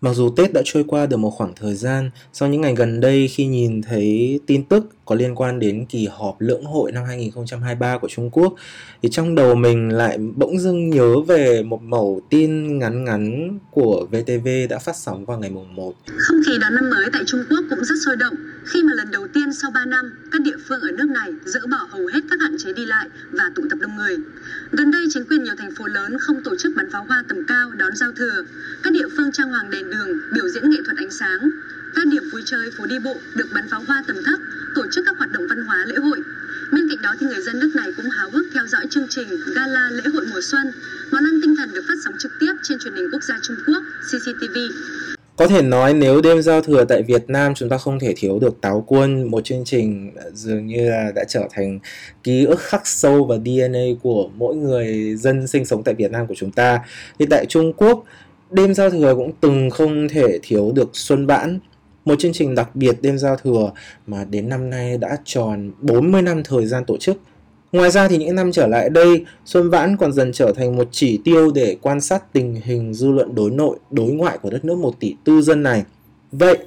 Mặc dù Tết đã trôi qua được một khoảng thời gian, sau những ngày gần đây khi nhìn thấy tin tức có liên quan đến kỳ họp lưỡng hội năm 2023 của Trung Quốc, thì trong đầu mình lại bỗng dưng nhớ về một mẩu tin ngắn ngắn của VTV đã phát sóng vào ngày mùng 1. Không khí đón năm mới tại Trung Quốc cũng rất sôi động khi mà lần đầu tiên sau 3 năm, các địa phương ở nước này dỡ bỏ hầu hết các hạn chế đi lại và tụ tập đông người. Gần đây, chính quyền nhiều thành phố lớn không tổ chức bắn pháo hoa tầm cao đón giao thừa. Các địa phương trang hoàng đèn đường, biểu diễn nghệ thuật ánh sáng. Các điểm vui chơi, phố đi bộ được bắn pháo hoa tầm thấp, tổ chức các hoạt động văn hóa lễ hội. Bên cạnh đó thì người dân nước này cũng háo hức theo dõi chương trình Gala lễ hội mùa xuân. Món ăn tinh thần được phát sóng trực tiếp trên truyền hình quốc gia Trung Quốc CCTV. Có thể nói nếu đêm giao thừa tại Việt Nam chúng ta không thể thiếu được táo quân, một chương trình dường như là đã trở thành ký ức khắc sâu vào DNA của mỗi người dân sinh sống tại Việt Nam của chúng ta. Thì tại Trung Quốc, đêm giao thừa cũng từng không thể thiếu được Xuân Vãn, một chương trình đặc biệt đêm giao thừa mà đến năm nay đã tròn 40 năm thời gian tổ chức. Ngoài ra thì những năm trở lại đây, Xuân Vãn còn dần trở thành một chỉ tiêu để quan sát tình hình dư luận đối nội, đối ngoại của đất nước 1 tỷ tư dân này. Vậy,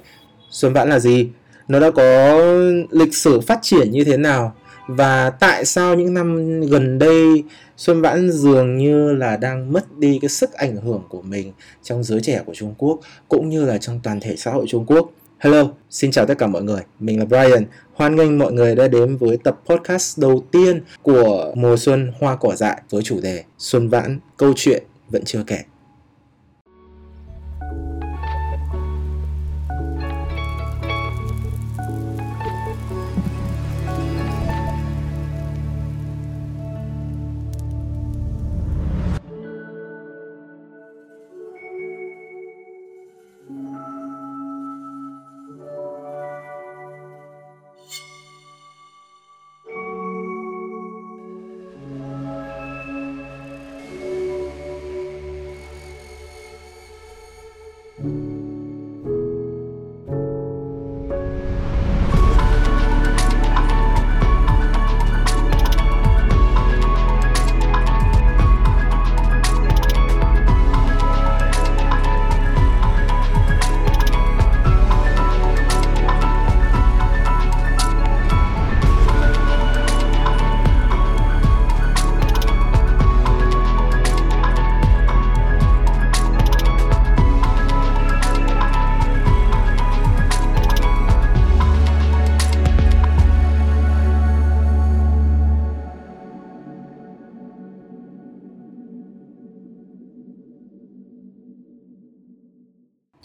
Xuân Vãn là gì? Nó đã có lịch sử phát triển như thế nào? Và tại sao những năm gần đây Xuân Vãn dường như là đang mất đi cái sức ảnh hưởng của mình trong giới trẻ của Trung Quốc cũng như là trong toàn thể xã hội Trung Quốc? Hello, xin chào tất cả mọi người, mình là Brian. Hoan nghênh mọi người đã đến với tập podcast đầu tiên của mùa xuân hoa cỏ dại với chủ đề Xuân Vãn, câu chuyện vẫn chưa kể.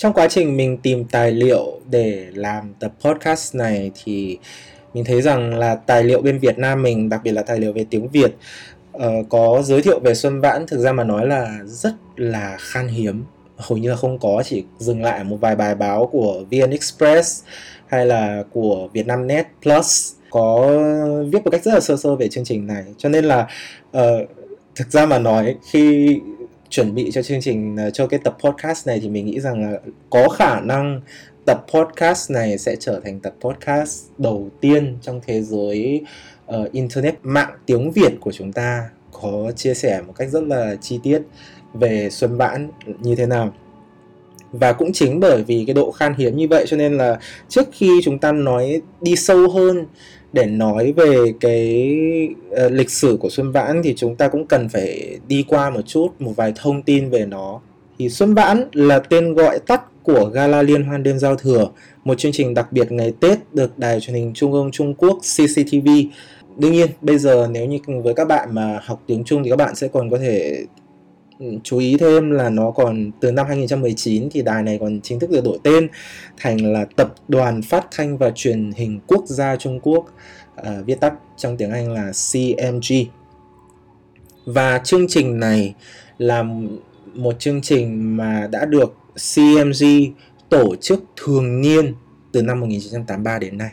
Trong quá trình mình tìm tài liệu để làm tập podcast này thì mình thấy rằng là tài liệu bên Việt Nam mình đặc biệt là tài liệu về tiếng Việt uh, có giới thiệu về Xuân Vãn. Thực ra mà nói là rất là khan hiếm. Hầu như là không có chỉ dừng lại một vài bài báo của VN Express hay là của Vietnamnet Plus. Có viết một cách rất là sơ sơ về chương trình này. Cho nên là uh, thực ra mà nói khi chuẩn bị cho chương trình ờ, cho cái tập podcast này thì mình nghĩ rằng là có khả năng tập podcast này sẽ trở thành tập podcast đầu tiên trong thế giới uh, internet mạng tiếng Việt của chúng ta. Có chia sẻ một cách rất là chi tiết về Xuân Vãn như thế nào. Và cũng chính bởi vì cái độ khan hiếm như vậy cho nên là trước khi chúng ta nói đi sâu hơn để nói về cái uh, lịch sử của Xuân Vãn thì chúng ta cũng cần phải đi qua một chút một vài thông tin về nó. Thì Xuân Vãn là tên gọi tắt của Gala Liên hoan đêm giao thừa, một chương trình đặc biệt ngày Tết được đài truyền hình Trung ương Trung Quốc CCTV. Đương nhiên, bây giờ nếu như với các bạn mà học tiếng Trung thì các bạn sẽ còn có thể chú ý thêm là nó còn từ năm 2019 thì đài này còn chính thức được đổi tên thành là Tập đoàn Phát thanh và Truyền hình Quốc gia Trung Quốc, uh, viết tắt trong tiếng Anh là CMG. Và chương trình này là một chương trình mà đã được CMG tổ chức thường niên từ năm 1983 đến nay.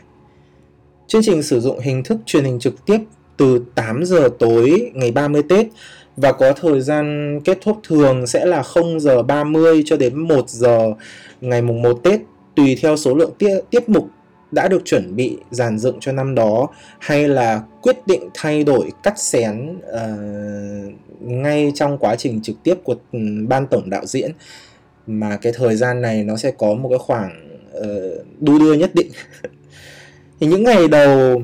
Chương trình sử dụng hình thức truyền hình trực tiếp từ 8 giờ tối ngày 30 Tết và có thời gian kết thúc thường sẽ là 0 giờ 30 cho đến 1 giờ ngày mùng 1 Tết tùy theo số lượng tiết, tiết mục đã được chuẩn bị dàn dựng cho năm đó hay là quyết định thay đổi cắt xén uh, ngay trong quá trình trực tiếp của ừ, ban tổng đạo diễn. Mà cái thời gian này nó sẽ có một cái khoảng uh, đu đưa nhất định. Thì những ngày đầu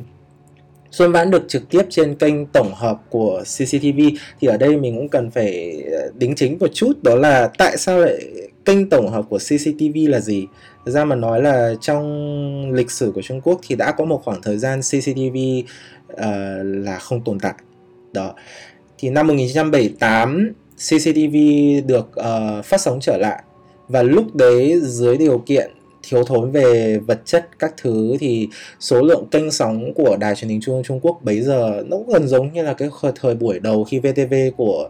Xuân Vãn được trực tiếp trên kênh tổng hợp của CCTV thì ở đây mình cũng cần phải ờ, đính chính một chút đó là tại sao lại kênh tổng hợp của CCTV là gì? Thực ra mà nói là trong lịch sử của Trung Quốc thì đã có một khoảng thời gian CCTV uh, ờ, là không tồn tại. Đó. Thì năm 1978 CCTV được uh, phát sóng trở lại và lúc đấy dưới điều kiện thiếu thốn về vật chất các thứ thì số lượng kênh sóng của đài truyền hình trung ương Trung Quốc bấy giờ nó cũng gần giống như là cái thời buổi đầu khi VTV của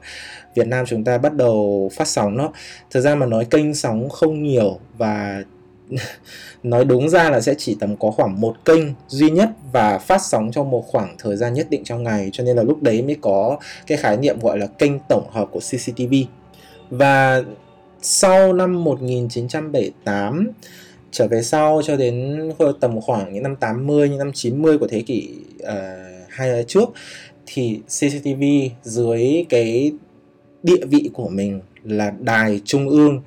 Việt Nam chúng ta bắt đầu phát sóng đó. Thực ra mà nói kênh sóng không nhiều và nói đúng ra là sẽ chỉ tầm có khoảng một kênh duy nhất và phát sóng trong một khoảng thời gian nhất định trong ngày, cho nên là lúc đấy mới có cái khái niệm gọi là kênh tổng hợp của CCTV và sau năm 1978 trở về sau cho đến tầm khoảng những năm 80 những năm 90 của thế kỷ uh, hai trước thì CCTV dưới cái địa vị của mình là đài trung ương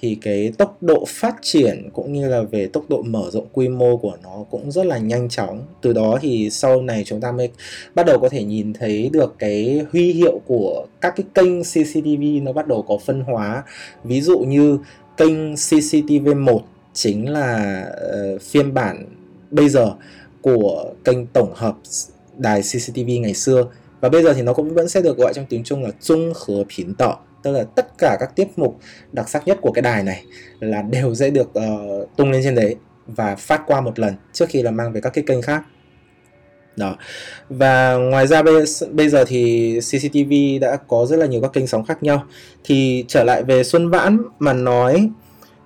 thì cái tốc độ phát triển cũng như là về tốc độ mở rộng quy mô của nó cũng rất là nhanh chóng. Từ đó thì sau này chúng ta mới bắt đầu có thể nhìn thấy được cái huy hiệu của các cái kênh CCTV nó bắt đầu có phân hóa. Ví dụ như kênh CCTV 1 chính là uh, phiên bản bây giờ của kênh tổng hợp đài CCTV ngày xưa. Và bây giờ thì nó cũng vẫn sẽ được gọi trong tiếng Trung là Trung Hứa Phiến Tọ. Tức là tất cả các tiết mục đặc sắc nhất của cái đài này là đều sẽ được uh, tung lên trên đấy và phát qua một lần trước khi là mang về các cái kênh khác. Đó. Và ngoài ra bây, bây giờ thì CCTV đã có rất là nhiều các kênh sóng khác nhau. Thì trở lại về Xuân Vãn mà nói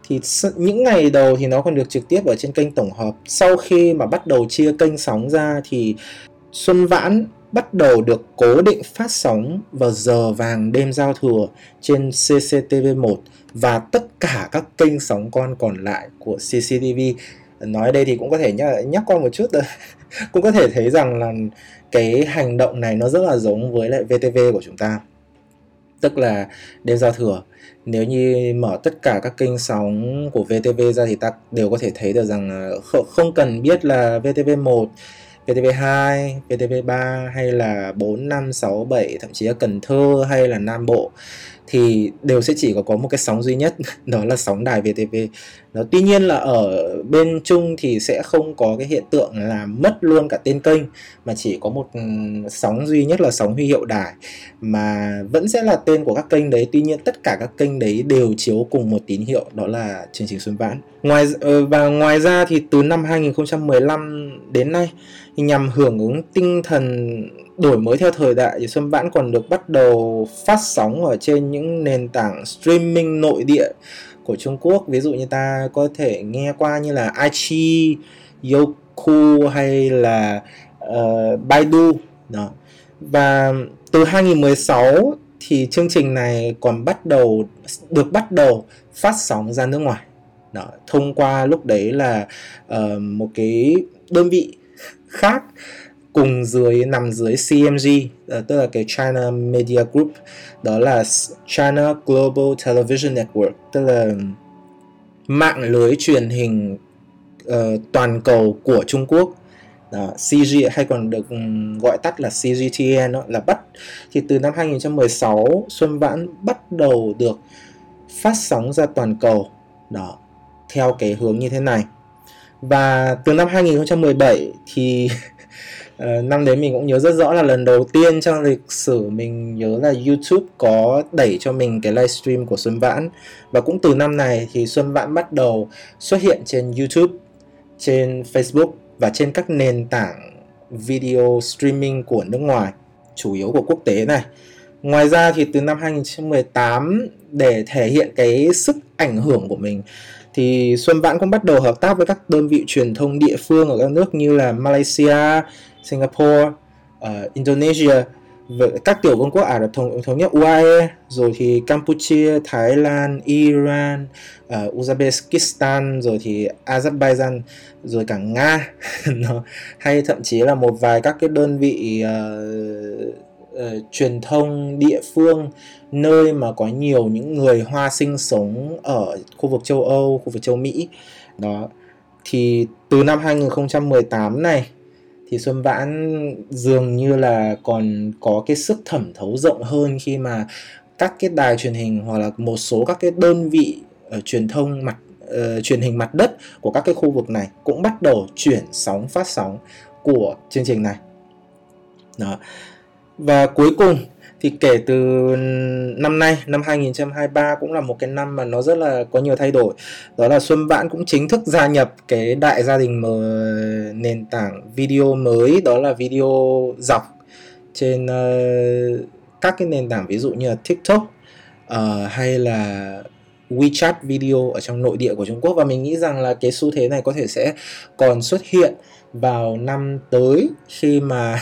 thì những ngày đầu thì nó còn được trực tiếp ở trên kênh tổng hợp. Sau khi mà bắt đầu chia kênh sóng ra thì Xuân Vãn bắt đầu được cố định phát sóng vào giờ vàng đêm giao thừa trên CCTV1 và tất cả các kênh sóng con còn lại của CCTV nói đây thì cũng có thể nhắc, nhắc con một chút cũng có thể thấy rằng là cái hành động này nó rất là giống với lại VTV của chúng ta tức là đêm giao thừa. Nếu như mở tất cả các kênh sóng của VTV ra thì ta đều có thể thấy được rằng không cần biết là VTV1 VTV2, VTV3 hay là 4, 5, 6, 7 thậm chí là Cần Thơ hay là Nam Bộ thì đều sẽ chỉ có có một cái sóng duy nhất đó là sóng đài VTV. Đó, tuy nhiên là ở bên Trung thì sẽ không có cái hiện tượng là mất luôn cả tên kênh mà chỉ có một ừ, sóng duy nhất là sóng huy hiệu đài mà vẫn sẽ là tên của các kênh đấy. Tuy nhiên tất cả các kênh đấy đều chiếu cùng một tín hiệu đó là chương trình Xuân Vãn. Ngoài ờ, và ngoài ra thì từ năm 2015 đến nay nhằm hưởng ứng tinh thần đổi mới theo thời đại thì Xuân Vãn còn được bắt đầu phát sóng ở trên những nền tảng streaming nội địa của Trung Quốc. Ví dụ như ta có thể nghe qua như là iQIYI, Youku hay là uh, Baidu. Đó. Và từ 2016 thì chương trình này còn bắt đầu được bắt đầu phát sóng ra nước ngoài. Đó, thông qua lúc đấy là uh, một cái đơn vị khác cùng dưới nằm dưới CMG uh, ờ, tức là cái China Media Group. Đó là China Global Television Network tức là mạng lưới truyền hình uh, toàn cầu của Trung Quốc. Đó, CG hay còn được ừ, gọi tắt là CGTN đó, là bắt thì từ năm 2016 Xuân Vãn bắt đầu được phát sóng ra toàn cầu. Đó theo cái hướng như thế này và từ năm 2017 thì ờ, năm đấy mình cũng nhớ rất rõ là lần đầu tiên trong lịch sử mình nhớ là YouTube có đẩy cho mình cái livestream của Xuân Vãn và cũng từ năm này thì Xuân Vãn bắt đầu xuất hiện trên YouTube, trên Facebook và trên các nền tảng video streaming của nước ngoài chủ yếu của quốc tế này. Ngoài ra thì từ năm 2018 để thể hiện cái sức ảnh hưởng của mình thì Xuân Vãn cũng bắt đầu hợp tác với các đơn vị truyền thông địa phương ở các nước như là Malaysia, Singapore, uh, Indonesia các tiểu vương quốc Ả Rập thống, thống nhất UAE rồi thì Campuchia, Thái Lan, Iran, uh, Uzbekistan rồi thì Azerbaijan rồi cả Nga. Hay thậm chí là một vài các cái đơn vị uh, uh, truyền thông địa phương nơi mà có nhiều những người Hoa sinh sống ở khu vực châu Âu, khu vực châu Mỹ. Đó. Thì từ năm 2018 này thì Xuân Vãn dường như là còn có cái sức thẩm thấu rộng hơn khi mà các cái đài truyền hình hoặc là một số các cái đơn vị uh, truyền thông mặt uh, truyền hình mặt đất của các cái khu vực này cũng bắt đầu chuyển sóng phát sóng của chương trình này. Đó và cuối cùng thì kể từ năm nay năm 2023 cũng là một cái năm mà nó rất là có nhiều thay đổi. Đó là Xuân Vãn cũng chính thức gia nhập cái đại gia đình mờ nền tảng video mới đó là video dọc trên uh, các cái nền tảng ví dụ như là TikTok uh, hay là WeChat video ở trong nội địa của Trung Quốc. Và mình nghĩ rằng là cái xu thế này có thể sẽ còn xuất hiện vào năm tới khi mà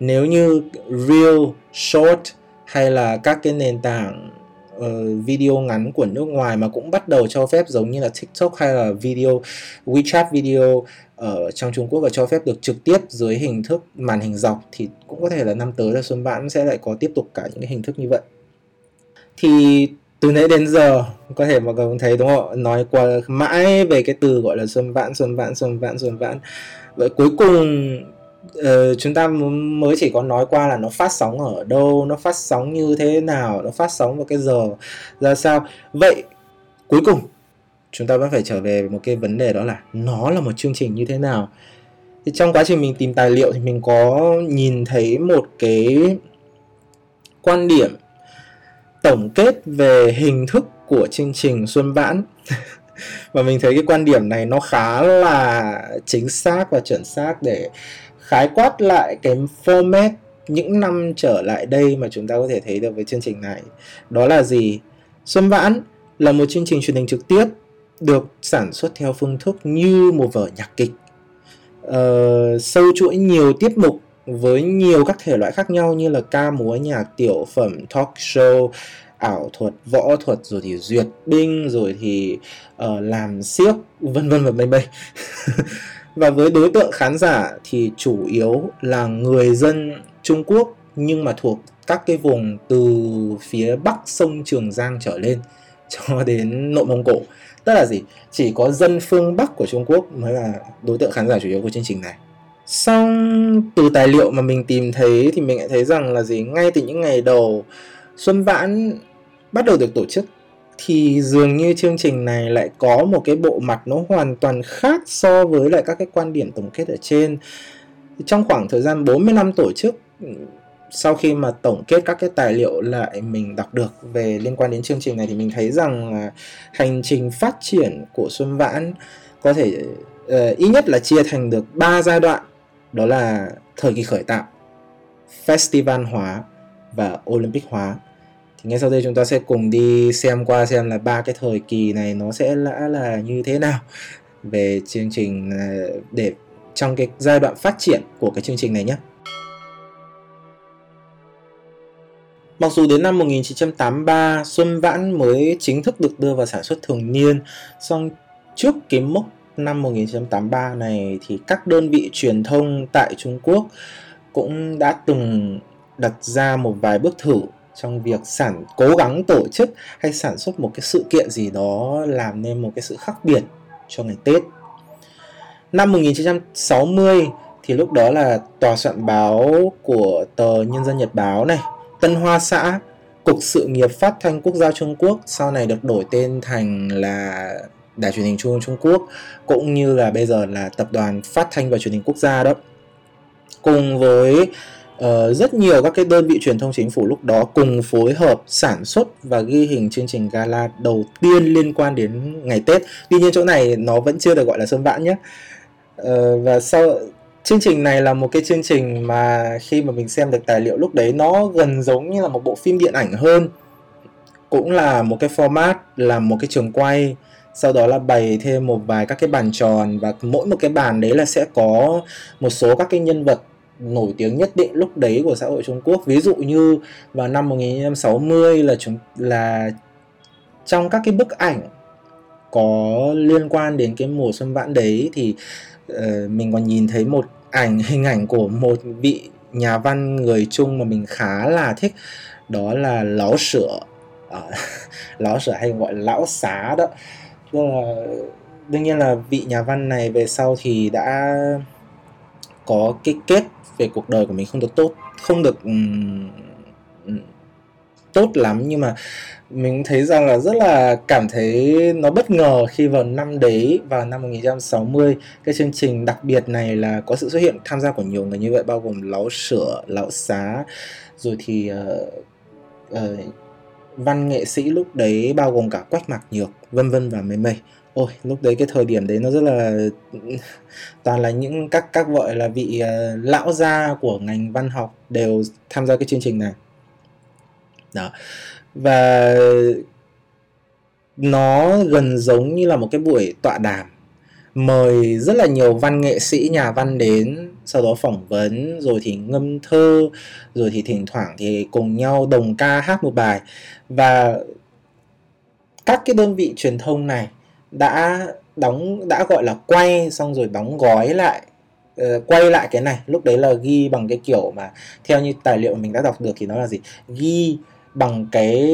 nếu như Real, Short hay là các cái nền tảng uh, video ngắn của nước ngoài mà cũng bắt đầu cho phép giống như là TikTok hay là video WeChat video ở trong Trung Quốc và cho phép được trực tiếp dưới hình thức màn hình dọc thì cũng có thể là năm tới là Xuân Vãn sẽ lại có tiếp tục cả những cái hình thức như vậy. Thì từ nãy đến giờ có thể mọi người cũng thấy đúng không nói qua mãi về cái từ gọi là xuân vãn xuân vãn xuân vãn xuân vãn vậy cuối cùng uh, chúng ta mới chỉ có nói qua là nó phát sóng ở đâu nó phát sóng như thế nào nó phát sóng vào cái giờ ra sao. Vậy cuối cùng chúng ta vẫn phải trở về một cái vấn đề đó là nó là một chương trình như thế nào. Thì trong quá trình mình tìm tài liệu thì mình có nhìn thấy một cái quan điểm tổng kết về hình thức của chương trình Xuân Vãn. Và mình thấy cái quan điểm này nó khá là chính xác và chuẩn xác để khái quát lại cái format những năm trở lại đây mà chúng ta có thể thấy được với chương trình này. Đó là gì? Xuân Vãn là một chương trình truyền hình trực tiếp được sản xuất theo phương thức như một vở nhạc kịch. Uh, sâu chuỗi nhiều tiết mục với nhiều các thể loại khác nhau như là ca múa nhạc tiểu phẩm talk show ảo thuật võ thuật rồi thì duyệt binh rồi thì uh, làm siếc vân vân và mây mây và với đối tượng khán giả thì chủ yếu là người dân Trung Quốc, nhưng mà thuộc các cái vùng từ phía bắc sông Trường Giang trở lên cho đến nội Mông Cổ. Tức là gì? Chỉ có dân phương bắc của Trung Quốc mới là đối tượng khán giả chủ yếu của chương trình này. Xong, từ tài liệu mà mình tìm thấy thì mình lại thấy rằng là gì? Ngay từ những ngày đầu Xuân Vãn bắt đầu được tổ chức thì dường như chương trình này lại có một cái bộ mặt nó hoàn toàn khác so với lại các cái quan điểm tổng kết ở trên. Trong khoảng thời gian 40 năm tổ chức sau khi mà tổng kết các cái tài liệu lại mình đọc được về liên quan đến chương trình này thì mình thấy rằng hành trình phát triển của Xuân Vãn có thể uh, ít nhất là chia thành được 3 giai đoạn đó là thời kỳ khởi tạo festival hóa và olympic hóa thì ngay sau đây chúng ta sẽ cùng đi xem qua xem là ba cái thời kỳ này nó sẽ đã là như thế nào về chương trình à, để trong cái giai đoạn phát triển của cái chương trình này nhé. Mặc dù đến năm 1983 Xuân Vãn mới chính thức được đưa vào sản xuất thường niên, song trước cái mốc năm 1983 này thì các đơn vị truyền thông tại Trung Quốc cũng đã từng đặt ra một vài bước thử trong việc sản cố gắng tổ chức hay sản xuất một cái sự kiện gì đó làm nên một cái sự khác biệt cho ngày Tết. Năm 1960 thì lúc đó là tòa soạn báo của tờ Nhân dân Nhật báo này, Tân Hoa xã, Cục Sự nghiệp Phát thanh Quốc gia Trung Quốc sau này được đổi tên thành là Đài truyền hình Trung ương Trung Quốc cũng như là bây giờ là Tập đoàn Phát thanh và Truyền hình Quốc gia đó. Cùng với uh, rất nhiều các cái đơn vị truyền thông chính phủ lúc đó cùng phối hợp sản xuất và ghi hình chương trình gala đầu tiên liên quan đến ngày Tết. Tuy nhiên chỗ này nó vẫn chưa được gọi là xuân vãn nhé. Uh, và sau chương trình này là một cái chương trình mà khi mà mình xem được tài liệu lúc đấy nó gần giống như là một bộ phim điện ảnh hơn cũng là một cái format là một cái trường quay sau đó là bày thêm một vài các cái bàn tròn và mỗi một cái bàn đấy là sẽ có một số các cái nhân vật nổi tiếng nhất định lúc đấy của xã hội Trung Quốc. Ví dụ như vào năm 1960 là chúng là trong các cái bức ảnh có liên quan đến cái mùa xuân vãn đấy thì uh, mình còn nhìn thấy một ảnh hình ảnh của một vị nhà văn người Trung mà mình khá là thích. Đó là Lão Sửa. Ờ, à, Lão Sửa hay gọi là Lão Xá đó. Tức là đương nhiên là vị nhà văn này về sau thì đã có cái kết về cuộc đời của mình không được tốt không được um, tốt lắm. Nhưng mà mình thấy rằng là rất là cảm thấy nó bất ngờ khi vào năm đấy vào năm 1960 cái chương trình đặc biệt này là có sự xuất hiện tham gia của nhiều người như vậy bao gồm lão sửa lão xá rồi thì uh, uh, văn nghệ sĩ lúc đấy bao gồm cả quách mạc nhược vân vân và mây mây ôi lúc đấy cái thời điểm đấy nó rất là toàn là những các các gọi là vị uh, lão gia của ngành văn học đều tham gia cái chương trình này. Đó. Và nó gần giống như là một cái buổi tọa đàm mời rất là nhiều văn nghệ sĩ nhà văn đến sau đó phỏng vấn rồi thì ngâm thơ rồi thì thỉnh thoảng thì cùng nhau đồng ca hát một bài. Và các cái đơn vị truyền thông này đã đóng đã gọi là quay xong rồi đóng gói lại uh, quay lại cái này. Lúc đấy là ghi bằng cái kiểu mà theo như tài liệu mình đã đọc được thì nó là gì? Ghi bằng cái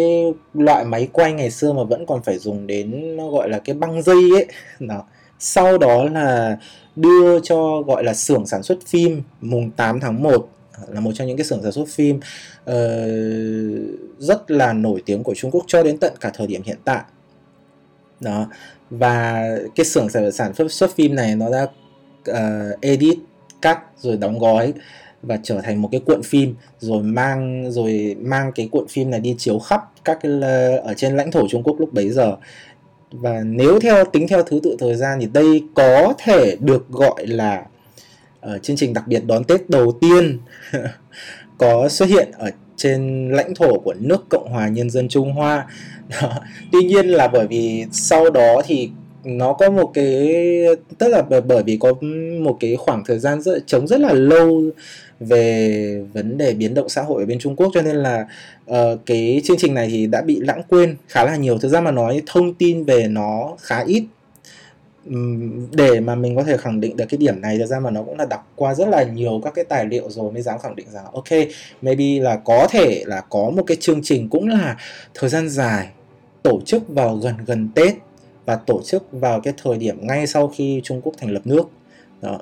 loại máy quay ngày xưa mà vẫn còn phải dùng đến nó gọi là cái băng dây ấy. Đó. sau đó là đưa cho gọi là xưởng sản xuất phim mùng 8 tháng 1 là một trong những cái xưởng sản xuất phim uh, rất là nổi tiếng của Trung Quốc cho đến tận cả thời điểm hiện tại. Đó và cái xưởng sản xuất phim này nó đã uh, edit cắt rồi đóng gói và trở thành một cái cuộn phim rồi mang rồi mang cái cuộn phim này đi chiếu khắp các cái ở trên lãnh thổ Trung Quốc lúc bấy giờ. Và nếu theo tính theo thứ tự thời gian thì đây có thể được gọi là uh, chương trình đặc biệt đón Tết đầu tiên có xuất hiện ở trên lãnh thổ của nước Cộng hòa Nhân dân Trung Hoa. Đó. Tuy nhiên là bởi vì sau đó thì nó có một cái tức là bởi vì có một cái khoảng thời gian rất chống rất là lâu về vấn đề biến động xã hội ở bên Trung Quốc cho nên là uh, cái chương trình này thì đã bị lãng quên khá là nhiều thực ra mà nói thông tin về nó khá ít để mà mình có thể khẳng định được cái điểm này thực ra mà nó cũng là đọc qua rất là nhiều các cái tài liệu rồi mới dám khẳng định rằng ok maybe là có thể là có một cái chương trình cũng là thời gian dài tổ chức vào gần gần Tết và tổ chức vào cái thời điểm ngay sau khi Trung Quốc thành lập nước. Đó.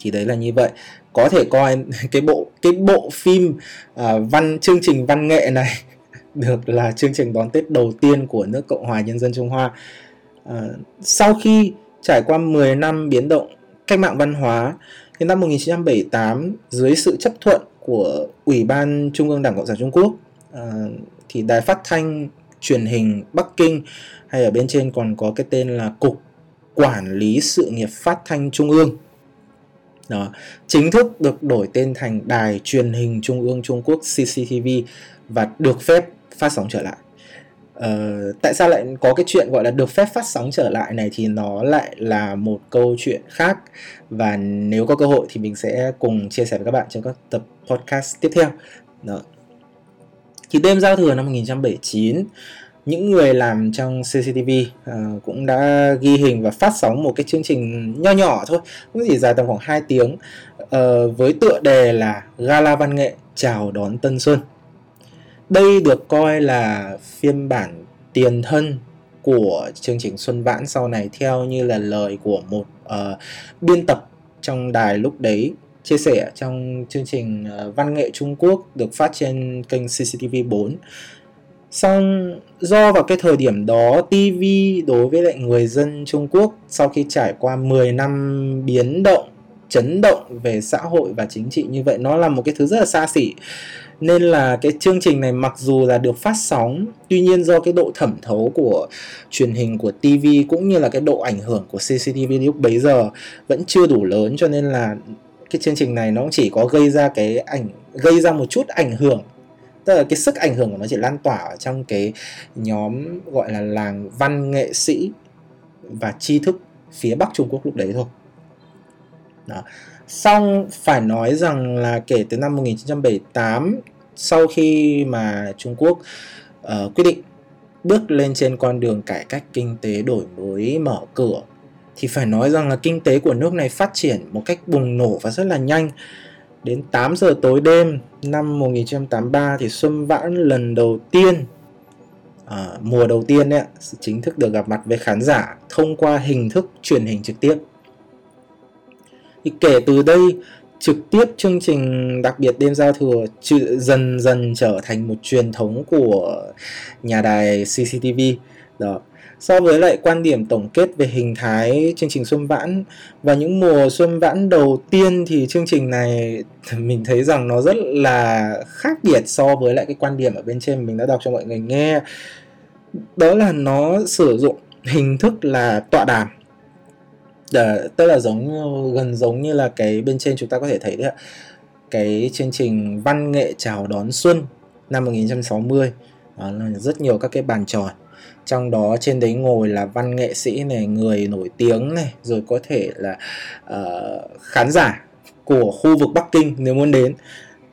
Thì đấy là như vậy. Có thể coi cái bộ cái bộ phim uh, văn chương trình văn nghệ này được là chương trình đón Tết đầu tiên của nước Cộng hòa Nhân dân Trung Hoa. Ờ, sau khi trải qua 10 năm biến động cách mạng văn hóa thì năm 1978 dưới sự chấp thuận của Ủy ban Trung ương Đảng Cộng sản Trung Quốc à, thì đài phát thanh truyền hình Bắc Kinh hay ở bên trên còn có cái tên là Cục Quản lý Sự nghiệp Phát thanh Trung ương. Đó chính thức được đổi tên thành đài truyền hình trung ương Trung Quốc CCTV và được phép phát sóng trở lại. Uh, tại sao lại có cái chuyện gọi là được phép phát sóng trở lại này thì nó lại là một câu chuyện khác và nếu có cơ hội thì mình sẽ cùng chia sẻ với các bạn trong các tập podcast tiếp theo. Đó. Thì đêm giao thừa năm 1979 những người làm trong CCTV uh, ờ, cũng đã ghi hình và phát sóng một cái chương trình nho nhỏ thôi cũng chỉ dài tầm khoảng 2 tiếng uh, với tựa đề là Gala Văn nghệ chào đón Tân Xuân. Đây được coi là phiên bản tiền thân của chương trình Xuân Vãn sau này theo như là lời của một uh, biên tập trong đài lúc đấy chia sẻ trong chương trình uh, văn nghệ Trung Quốc được phát trên kênh CCTV 4 xong do vào cái thời điểm đó TV đối với lại người dân Trung Quốc sau khi trải qua 10 năm biến động chấn động về xã hội và chính trị như vậy nó là một cái thứ rất là xa xỉ nên là cái chương trình này mặc dù là được phát sóng, tuy nhiên do cái độ thẩm thấu của truyền hình, của TV cũng như là cái độ ảnh hưởng của CCTV lúc bấy giờ vẫn chưa đủ lớn, cho nên là cái chương trình này nó chỉ có gây ra cái ảnh, gây ra một chút ảnh hưởng tức là cái sức ảnh hưởng của nó chỉ lan tỏa ở trong cái nhóm gọi là làng văn nghệ sĩ và tri thức phía Bắc Trung Quốc lúc đấy thôi đó. Xong phải nói rằng là kể từ năm 1978 sau khi mà Trung Quốc uh, quyết định bước lên trên con đường cải cách kinh tế đổi mới mở cửa thì phải nói rằng là kinh tế của nước này phát triển một cách bùng nổ và rất là nhanh đến 8 giờ tối đêm năm 1983 thì Xuân Vãn lần đầu tiên à, mùa đầu tiên ấy, chính thức được gặp mặt với khán giả thông qua hình thức truyền hình trực tiếp. Thì kể từ đây, trực tiếp chương trình đặc biệt đêm giao thừa dần dần trở thành một truyền thống của nhà đài CCTV đó. So với lại quan điểm tổng kết về hình thái chương trình xuân vãn và những mùa xuân vãn đầu tiên thì chương trình này, mình thấy rằng nó rất là khác biệt so với lại cái quan điểm ở bên trên mình đã đọc cho mọi người nghe. Đó là nó sử dụng hình thức là tọa đàm. Đờ, tức là giống gần giống như là cái bên trên chúng ta có thể thấy đấy ạ. Cái chương trình văn nghệ chào đón xuân năm 1960 đó là rất nhiều các cái bàn tròn. Trong đó trên đấy ngồi là văn nghệ sĩ này người nổi tiếng này rồi có thể là uh, khán giả của khu vực Bắc Kinh nếu muốn đến.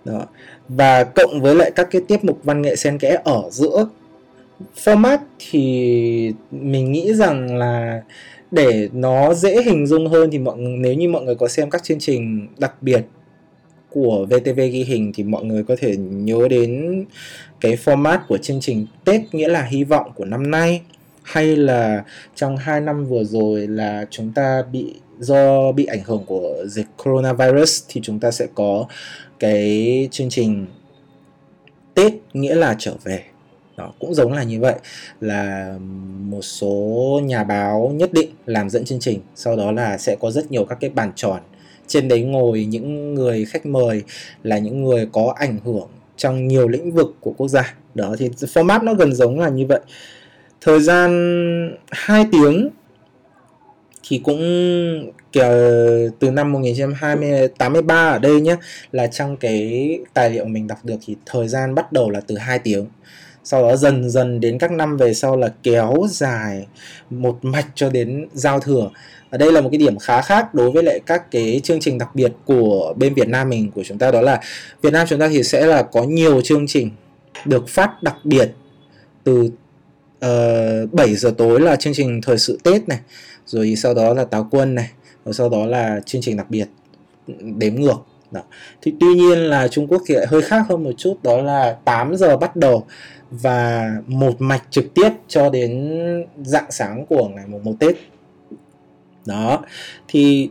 Đó. và cộng với lại các cái tiết mục văn nghệ xen kẽ ở giữa format thì mình nghĩ rằng là để nó dễ hình dung hơn thì mọi, nếu như mọi người có xem các chương trình đặc biệt của VTV ghi hình thì mọi người có thể nhớ đến cái format của chương trình Tết, nghĩa là hy vọng của năm nay. Hay là trong 2 năm vừa rồi là chúng ta bị, do bị ảnh hưởng của dịch coronavirus thì chúng ta sẽ có cái chương trình Tết, nghĩa là trở về đó, cũng giống là như vậy. Là một số nhà báo nhất định làm dẫn chương trình, sau đó là sẽ có rất nhiều các cái bàn tròn. Trên đấy ngồi những người khách mời là những người có ảnh hưởng trong nhiều lĩnh vực của quốc gia. Đó, thì format nó gần giống là như vậy. Thời gian 2 tiếng thì cũng từ năm 1983 ở đây nhé là trong cái tài liệu mình đọc được thì thời gian bắt đầu là từ 2 tiếng sau đó dần dần đến các năm về sau là kéo dài một mạch cho đến giao thừa. Ở đây là một cái điểm khá khác đối với lại các cái chương trình đặc biệt của bên Việt Nam mình của chúng ta đó là Việt Nam chúng ta thì sẽ là có nhiều chương trình được phát đặc biệt từ ờ, uh, 7 giờ tối là chương trình thời sự Tết này rồi sau đó là táo quân này rồi sau đó là chương trình đặc biệt đếm ngược. Đó. thì tuy nhiên là Trung Quốc thì lại hơi khác hơn một chút đó là 8 giờ bắt đầu và một mạch trực tiếp cho đến dạng sáng của ngày mùng 1 Tết. Đó, thì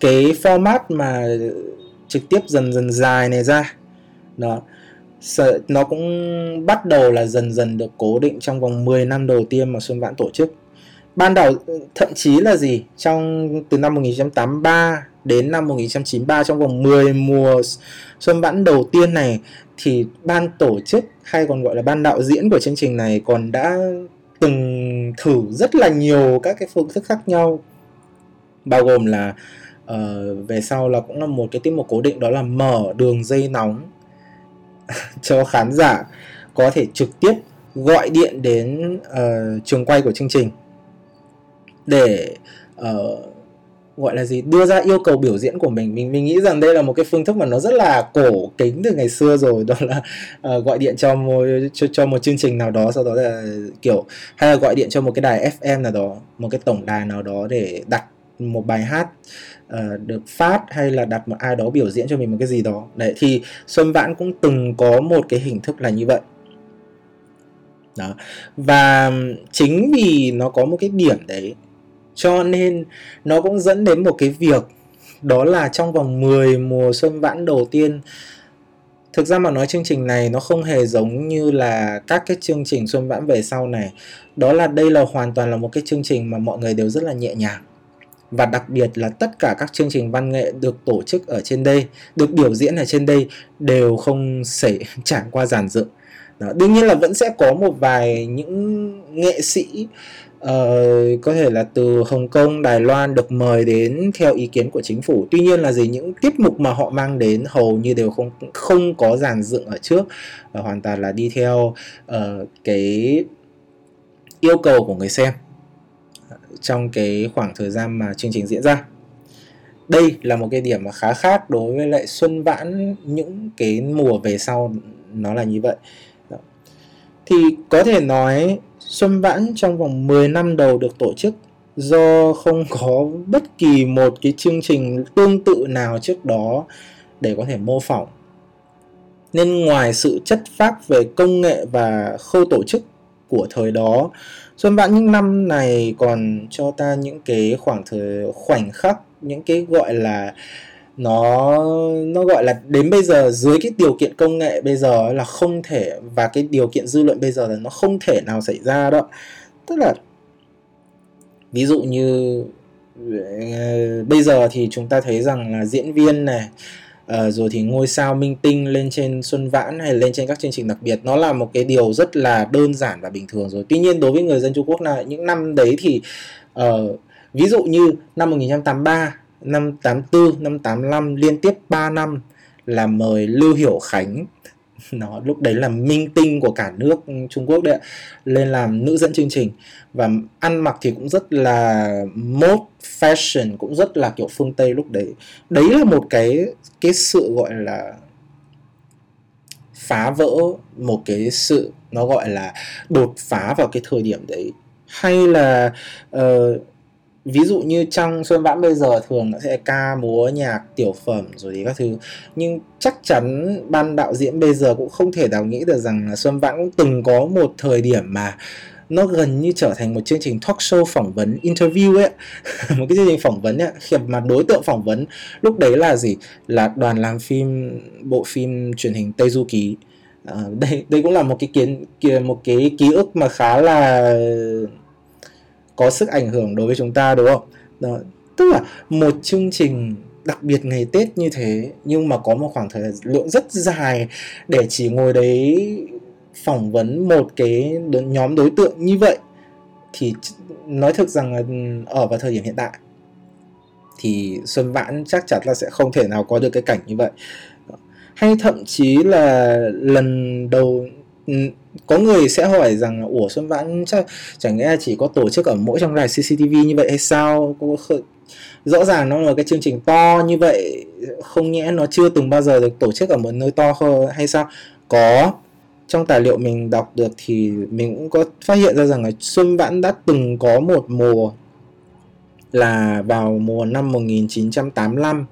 cái format mà trực tiếp dần dần dài này ra, đó nó cũng bắt đầu là dần dần được cố định trong vòng 10 năm đầu tiên mà Xuân Vãn tổ chức ban đầu thậm chí là gì trong từ năm 1983 đến năm 1993 trong vòng 10 mùa Xuân Vãn đầu tiên này thì ban tổ chức hay còn gọi là ban đạo diễn của chương trình này còn đã từng thử rất là nhiều các cái phương thức khác nhau. Bao gồm là uh, về sau là cũng là một cái tiết mục cố định đó là mở đường dây nóng cho khán giả có thể trực tiếp gọi điện đến uh, trường quay của chương trình để uh, gọi là gì đưa ra yêu cầu biểu diễn của mình. Mình mình nghĩ rằng đây là một cái phương thức mà nó rất là cổ kính từ ngày xưa rồi. Đó là uh, gọi điện cho một cho, cho một chương trình nào đó sau đó là kiểu hay là gọi điện cho một cái đài FM nào đó một cái tổng đài nào đó để đặt một bài hát uh, được phát hay là đặt một ai đó biểu diễn cho mình một cái gì đó. Đấy thì Xuân Vãn cũng từng có một cái hình thức là như vậy. Đó. Và chính vì nó có một cái điểm đấy cho nên nó cũng dẫn đến một cái việc, đó là trong vòng 10 mùa xuân vãn đầu tiên, thực ra mà nói chương trình này nó không hề giống như là các cái chương trình xuân vãn về sau này đó là đây là hoàn toàn là một cái chương trình mà mọi người đều rất là nhẹ nhàng và đặc biệt là tất cả các chương trình văn nghệ được tổ chức ở trên đây, được biểu diễn ở trên đây đều không xảy trải qua giàn dựng đó. đương nhiên là vẫn sẽ có một vài những nghệ sĩ uh, có thể là từ Hồng Kông, Đài Loan được mời đến theo ý kiến của chính phủ. Tuy nhiên là gì những tiết mục mà họ mang đến hầu như đều không không có giàn dựng ở trước. Và hoàn toàn là đi theo uh, cái yêu cầu của người xem trong cái khoảng thời gian mà chương trình diễn ra. Đây là một cái điểm mà khá khác đối với lại xuân vãn những cái mùa về sau nó là như vậy. Thì có thể nói xuân vãn trong vòng 10 năm đầu được tổ chức, do không có bất kỳ một cái chương trình tương tự nào trước đó để có thể mô phỏng. Nên ngoài sự chất phác về công nghệ và khâu tổ chức của thời đó, Xuân Vãn những năm này còn cho ta những cái khoảng thời, khoảnh khắc, những cái gọi là nó nó gọi là đến bây giờ dưới cái điều kiện công nghệ bây giờ là không thể và cái điều kiện dư luận bây giờ là nó không thể nào xảy ra đó tức là ví dụ như ờ, bây giờ thì chúng ta thấy rằng là diễn viên này uh, rồi thì ngôi sao minh tinh lên trên xuân vãn hay lên trên các chương trình đặc biệt nó là một cái điều rất là đơn giản và bình thường rồi. Tuy nhiên đối với người dân Trung Quốc là những năm đấy thì uh, ví dụ như năm 1983 năm 84 năm 85 liên tiếp 3 năm là mời Lưu Hiểu Khánh. Nó lúc đấy là minh tinh của cả nước Trung Quốc đấy lên làm nữ dẫn chương trình. Và ăn mặc thì cũng rất là mode fashion cũng rất là kiểu phương Tây lúc đấy. Đấy là một cái cái sự gọi là phá vỡ một cái sự nó gọi là đột phá vào cái thời điểm đấy. Hay là uh, ví dụ như trong xuân vãn bây giờ thường nó sẽ ca múa nhạc tiểu phẩm rồi thì các thứ. Nhưng chắc chắn ban đạo diễn bây giờ cũng không thể nào nghĩ được rằng là xuân vãn cũng từng có một thời điểm mà nó gần như trở thành một chương trình talk show phỏng vấn interview ấy một cái chương trình phỏng vấn ấy khi mà đối tượng phỏng vấn lúc đấy là gì? Là đoàn làm phim bộ phim truyền hình tây du ký. À, đây đây cũng là một cái kiến một cái ký ức mà khá là có sức ảnh hưởng đối với chúng ta, đúng không đó. tức là một chương trình đặc biệt ngày Tết như thế, nhưng mà có một khoảng thời lượng rất dài để chỉ ngồi đấy phỏng vấn một cái nhóm đối tượng như vậy, thì nói thực rằng là ừ, ở vào thời điểm hiện tại, thì Xuân Vãn chắc chắn là sẽ không thể nào có được cái cảnh như vậy hay thậm chí là lần đầu ừ, có người sẽ hỏi rằng ủa Xuân Vãn, chắc chẳng lẽ chỉ có tổ chức ở mỗi trong đài CCTV như vậy hay sao? Rõ ràng nó là cái chương trình to như vậy, không nhẽ nó chưa từng bao giờ được tổ chức ở một nơi to hơn hay sao? Có. Trong tài liệu mình đọc được thì mình cũng có phát hiện ra rằng là Xuân Vãn đã từng có một mùa là vào mùa năm 1985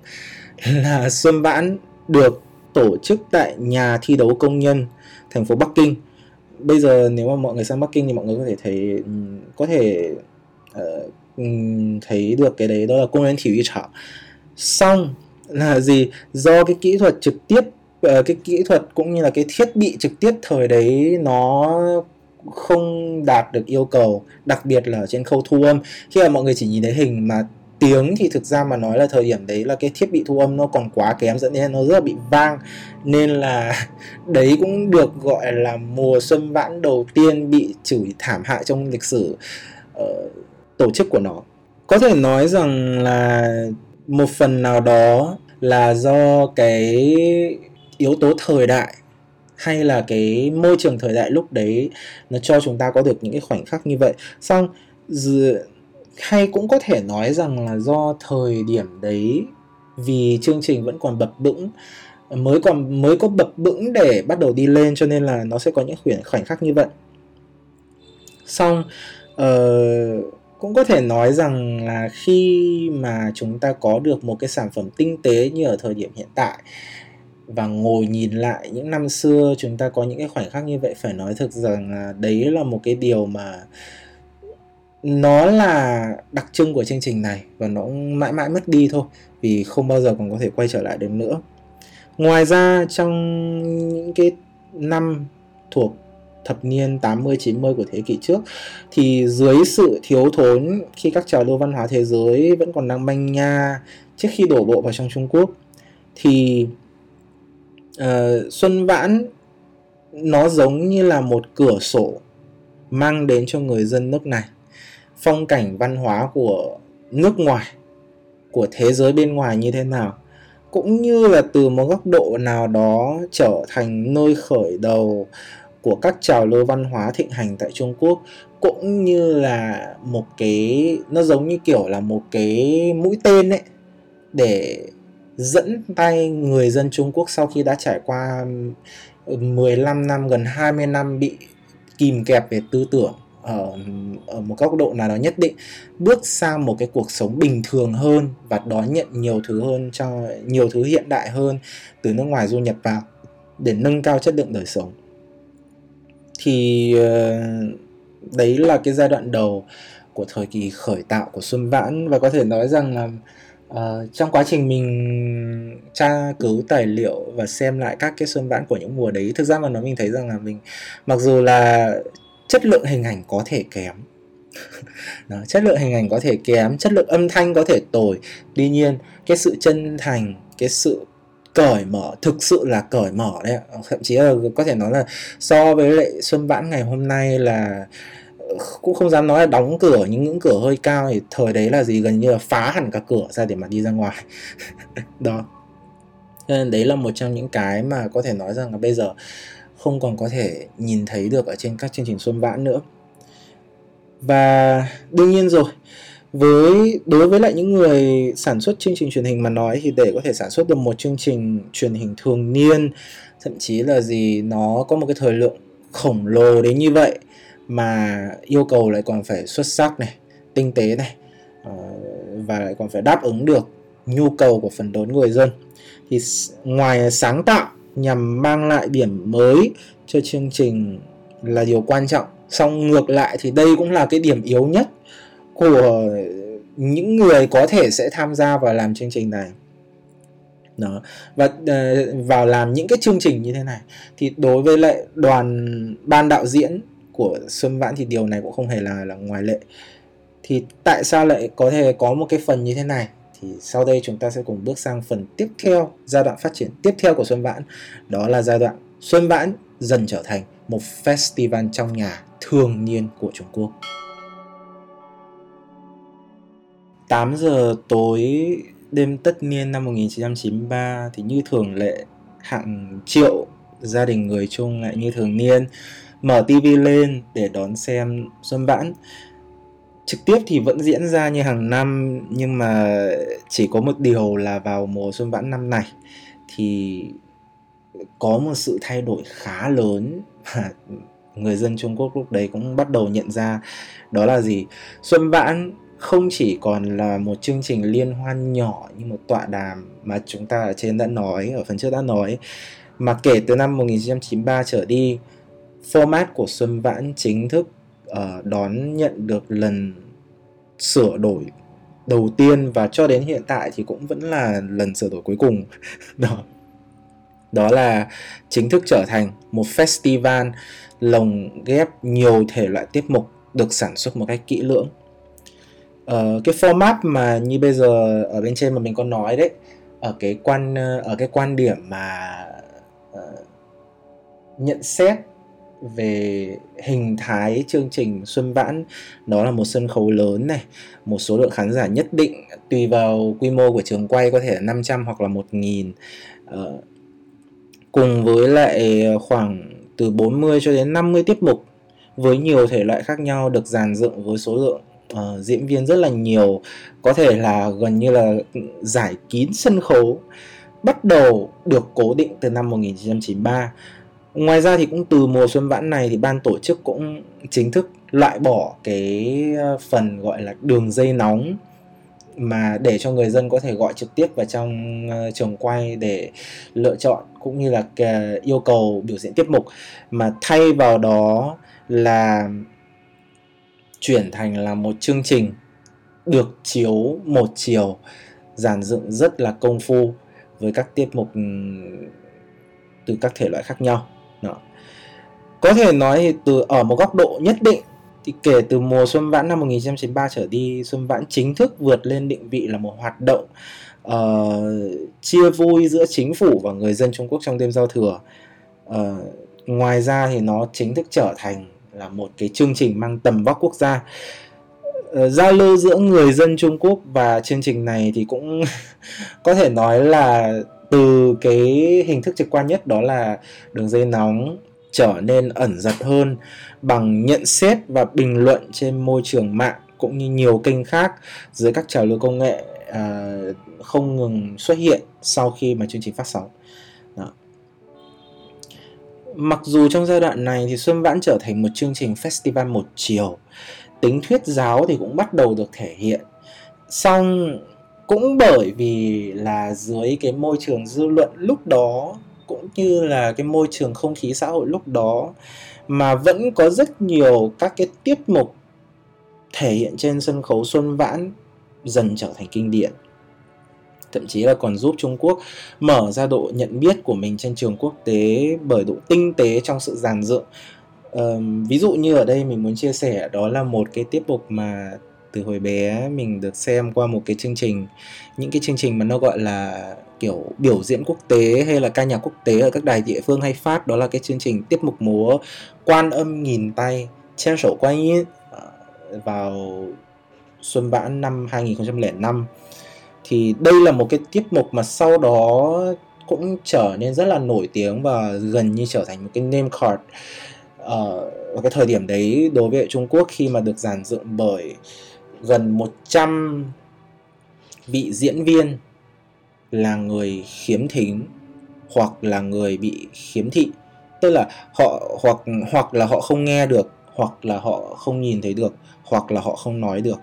là Xuân Vãn được tổ chức tại nhà thi đấu công nhân thành phố Bắc Kinh bây giờ nếu mà mọi người sang Bắc Kinh thì mọi người có thể thấy ừ, có thể uh, thấy được cái đấy đó là công nhân thể xong là gì? Do cái kỹ thuật trực tiếp uh, cái kỹ thuật cũng như là cái thiết bị trực tiếp thời đấy nó không đạt được yêu cầu đặc biệt là trên khâu thu âm. Khi mà mọi người chỉ nhìn thấy hình mà tiếng thì thực ra mà nói là thời điểm đấy là cái thiết bị thu âm nó còn quá kém dẫn đến nó rất là bị vang. Nên là đấy cũng được gọi là mùa xuân vãn đầu tiên bị chửi thảm hại trong lịch sử uh, tổ chức của nó. Có thể nói rằng là một phần nào đó là do cái yếu tố thời đại hay là cái môi trường thời đại lúc đấy nó cho chúng ta có được những cái khoảnh khắc như vậy. Xong hay cũng có thể nói rằng là do thời điểm đấy vì chương trình vẫn còn bập bững mới còn mới có bập bững để bắt đầu đi lên cho nên là nó sẽ có những khoảnh khoảnh khắc như vậy. Xong uh, cũng có thể nói rằng là khi mà chúng ta có được một cái sản phẩm tinh tế như ở thời điểm hiện tại và ngồi nhìn lại những năm xưa chúng ta có những cái khoảnh khắc như vậy phải nói thực rằng là đấy là một cái điều mà nó là đặc trưng của chương trình này và nó mãi mãi mất đi thôi vì không bao giờ còn có thể quay trở lại được nữa. Ngoài ra trong những cái năm thuộc thập niên 80 90 của thế kỷ trước thì dưới sự thiếu thốn khi các trào lưu văn hóa thế giới vẫn còn đang manh nha trước khi đổ bộ vào trong Trung Quốc thì uh, Xuân Vãn nó giống như là một cửa sổ mang đến cho người dân nước này phong cảnh văn hóa của nước ngoài, của thế giới bên ngoài như thế nào, cũng như là từ một góc độ nào đó trở thành nơi khởi đầu của các trào lưu văn hóa thịnh hành tại Trung Quốc, cũng như là một cái, nó giống như kiểu là một cái mũi tên ấy, để dẫn tay người dân Trung Quốc sau khi đã trải qua 15 năm, gần 20 năm bị kìm kẹp về tư tưởng ở ở một góc độ nào đó nhất định bước sang một cái cuộc sống bình thường hơn và đón nhận nhiều thứ hơn cho nhiều thứ hiện đại hơn từ nước ngoài du nhập vào để nâng cao chất lượng đời sống. Thì ờ, đấy là cái giai đoạn đầu của thời kỳ khởi tạo của Xuân Vãn và có thể nói rằng là uh, trong quá trình mình tra cứu tài liệu và xem lại các cái Xuân Vãn của những mùa đấy thực ra mà nói mình thấy rằng là mình mặc dù là chất lượng hình ảnh có thể kém. Đó, chất lượng hình ảnh có thể kém chất lượng âm thanh có thể tồi. Tuy nhiên cái sự chân thành cái sự cởi mở thực sự là cởi mở đấy thậm chí là có thể nói là so với lại xuân vãn ngày hôm nay là ờ, cũng không dám nói là đóng cửa những ngưỡng cửa hơi cao thì thời đấy là gì gần như là phá hẳn cả cửa ra để mà đi ra ngoài. Đó. Nên đấy là một trong những cái mà có thể nói rằng là bây giờ không còn có thể nhìn thấy được ở trên các chương trình xuân vãn nữa. Và đương nhiên rồi, với, đối với lại những người sản xuất chương trình truyền hình mà nói thì để có thể sản xuất được một chương trình truyền hình thường niên, thậm chí là gì, nó có một cái thời lượng khổng lồ đến như vậy mà yêu cầu lại còn phải xuất sắc này, tinh tế này ờ, và lại còn phải đáp ứng được nhu cầu của phần lớn người dân, thì ngoài sáng tạo nhằm mang lại điểm mới cho chương trình là điều quan trọng. Song ngược lại thì đây cũng là cái điểm yếu nhất của những người có thể sẽ tham gia vào làm chương trình này. Đó. Và uh, vào làm những cái chương trình như thế này thì đối với lại đoàn ban đạo diễn của Xuân Vãn thì điều này cũng không hề là là ngoài lệ. Thì tại sao lại có thể có một cái phần như thế này? Thì sau đây chúng ta sẽ cùng bước sang phần tiếp theo, giai đoạn phát triển tiếp theo của Xuân Vãn đó là giai đoạn Xuân Vãn dần trở thành một festival trong nhà thường niên của Trung Quốc 8 giờ tối đêm tất niên năm 1993 thì như thường lệ, hàng triệu gia đình người Trung lại như thường niên mở tivi lên để đón xem Xuân Vãn. Trực tiếp thì vẫn diễn ra như hàng năm, nhưng mà chỉ có một điều là vào mùa Xuân Vãn năm này thì có một sự thay đổi khá lớn người dân Trung Quốc lúc đấy cũng bắt đầu nhận ra đó là gì? Xuân Vãn không chỉ còn là một chương trình liên hoan nhỏ như một tọa đàm mà chúng ta ở trên đã nói, ở phần trước đã nói, mà kể từ năm 1993 trở đi, format của Xuân Vãn chính thức uh, đón nhận được lần sửa đổi đầu tiên và cho đến hiện tại thì cũng vẫn là lần sửa đổi cuối cùng. Đó. Đó là chính thức trở thành một festival lồng ghép nhiều thể loại tiết mục được sản xuất một cách kỹ lưỡng. Uh, cái format mà như bây giờ ở bên trên mà mình có nói đấy ở cái quan ờ, ở cái quan điểm mà uh, nhận xét về hình thái chương trình Xuân Vãn. Đó là một sân khấu lớn này một số lượng khán giả nhất định tùy vào quy mô của trường quay có thể là 500 hoặc là 1.000 uh, ờ, cùng với lại khoảng từ 40 cho đến 50 tiết mục với nhiều thể loại khác nhau được dàn dựng với số lượng uh, diễn viên rất là nhiều có thể là gần như là giải kín sân khấu bắt đầu được cố định từ năm 1993 ngoài ra thì cũng từ mùa xuân vãn này thì ban tổ chức cũng chính thức loại bỏ cái ờ, phần gọi là đường dây nóng mà để cho người dân có thể gọi trực tiếp vào trong ờ, trường quay để lựa chọn cũng như là ờ, yêu cầu biểu diễn tiết mục mà thay vào đó là chuyển thành là một chương trình được chiếu một chiều, giàn dựng rất là công phu với các tiết mục từ các thể loại khác nhau có thể nói thì từ ở một góc độ nhất định thì kể từ mùa Xuân Vãn năm 1993 trở đi, Xuân Vãn chính thức vượt lên định vị là một hoạt động uh, chia vui giữa chính phủ và người dân Trung Quốc trong đêm giao thừa. Uh, ngoài ra thì nó chính thức trở thành là một cái chương trình mang tầm vóc quốc gia uh, giao lưu giữa người dân Trung Quốc và chương trình này thì cũng có thể nói là từ cái hình thức trực quan nhất đó là đường dây nóng trở nên ẩn giật hơn bằng nhận xét và bình luận trên môi trường mạng cũng như nhiều kênh khác dưới các trào lưu công nghệ à, không ngừng xuất hiện sau khi mà chương trình phát sóng. Đó. mặc dù trong giai đoạn này thì Xuân Vãn trở thành một chương trình festival một chiều, tính thuyết giáo thì cũng bắt đầu được thể hiện. Xong cũng bởi vì là dưới cái môi trường dư luận lúc đó cũng như là cái môi trường không khí xã hội lúc đó mà vẫn có rất nhiều các cái tiết mục thể hiện trên sân khấu Xuân Vãn dần trở thành kinh điển thậm chí là còn giúp Trung Quốc mở ra độ nhận biết của mình trên trường quốc tế bởi độ tinh tế trong sự giàn dựng. um, ví dụ như ở đây mình muốn chia sẻ đó là một cái tiết mục mà từ hồi bé mình được xem qua một cái chương trình những cái chương trình mà nó gọi là kiểu biểu diễn quốc tế hay là ca nhạc quốc tế ở các đài địa phương hay phát, đó là cái chương trình tiết mục múa quan âm nghìn tay chen sổ quay à, vào xuân vãn năm 2005 thì đây là một cái tiết mục mà sau đó cũng trở nên rất là nổi tiếng và gần như trở thành một cái name card ờ, ở cái thời điểm đấy đối với Trung Quốc khi mà được giàn dựng bởi gần 100 vị diễn viên là người khiếm thính hoặc là người bị khiếm thị tức là họ hoặc hoặc là họ không nghe được hoặc là họ không nhìn thấy được hoặc là họ không nói được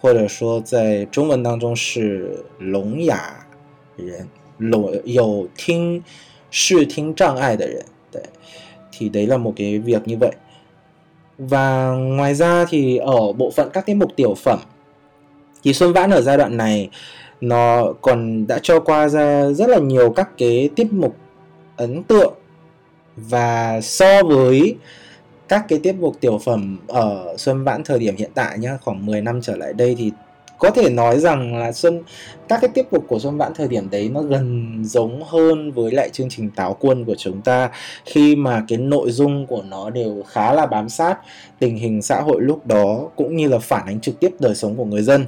或者说在中文当中是聋哑人，聋有听视听障碍的人，đấy thì đấy là một cái việc như vậy và ngoài ra thì ở bộ phận các cái mục tiểu phẩm thì Xuân Vãn ở giai đoạn này nó còn đã cho qua ra rất là nhiều các cái tiết mục ấn tượng và so với các cái tiết mục tiểu phẩm ở Xuân Vãn thời điểm hiện tại nhá, khoảng 10 năm trở lại đây thì có thể nói rằng là Xuân, các cái tiết mục của Xuân Vãn thời điểm đấy nó gần giống hơn với lại chương trình Táo Quân của chúng ta khi mà cái nội dung của nó đều khá là bám sát tình hình xã hội lúc đó, cũng như là phản ánh trực tiếp đời sống của người dân.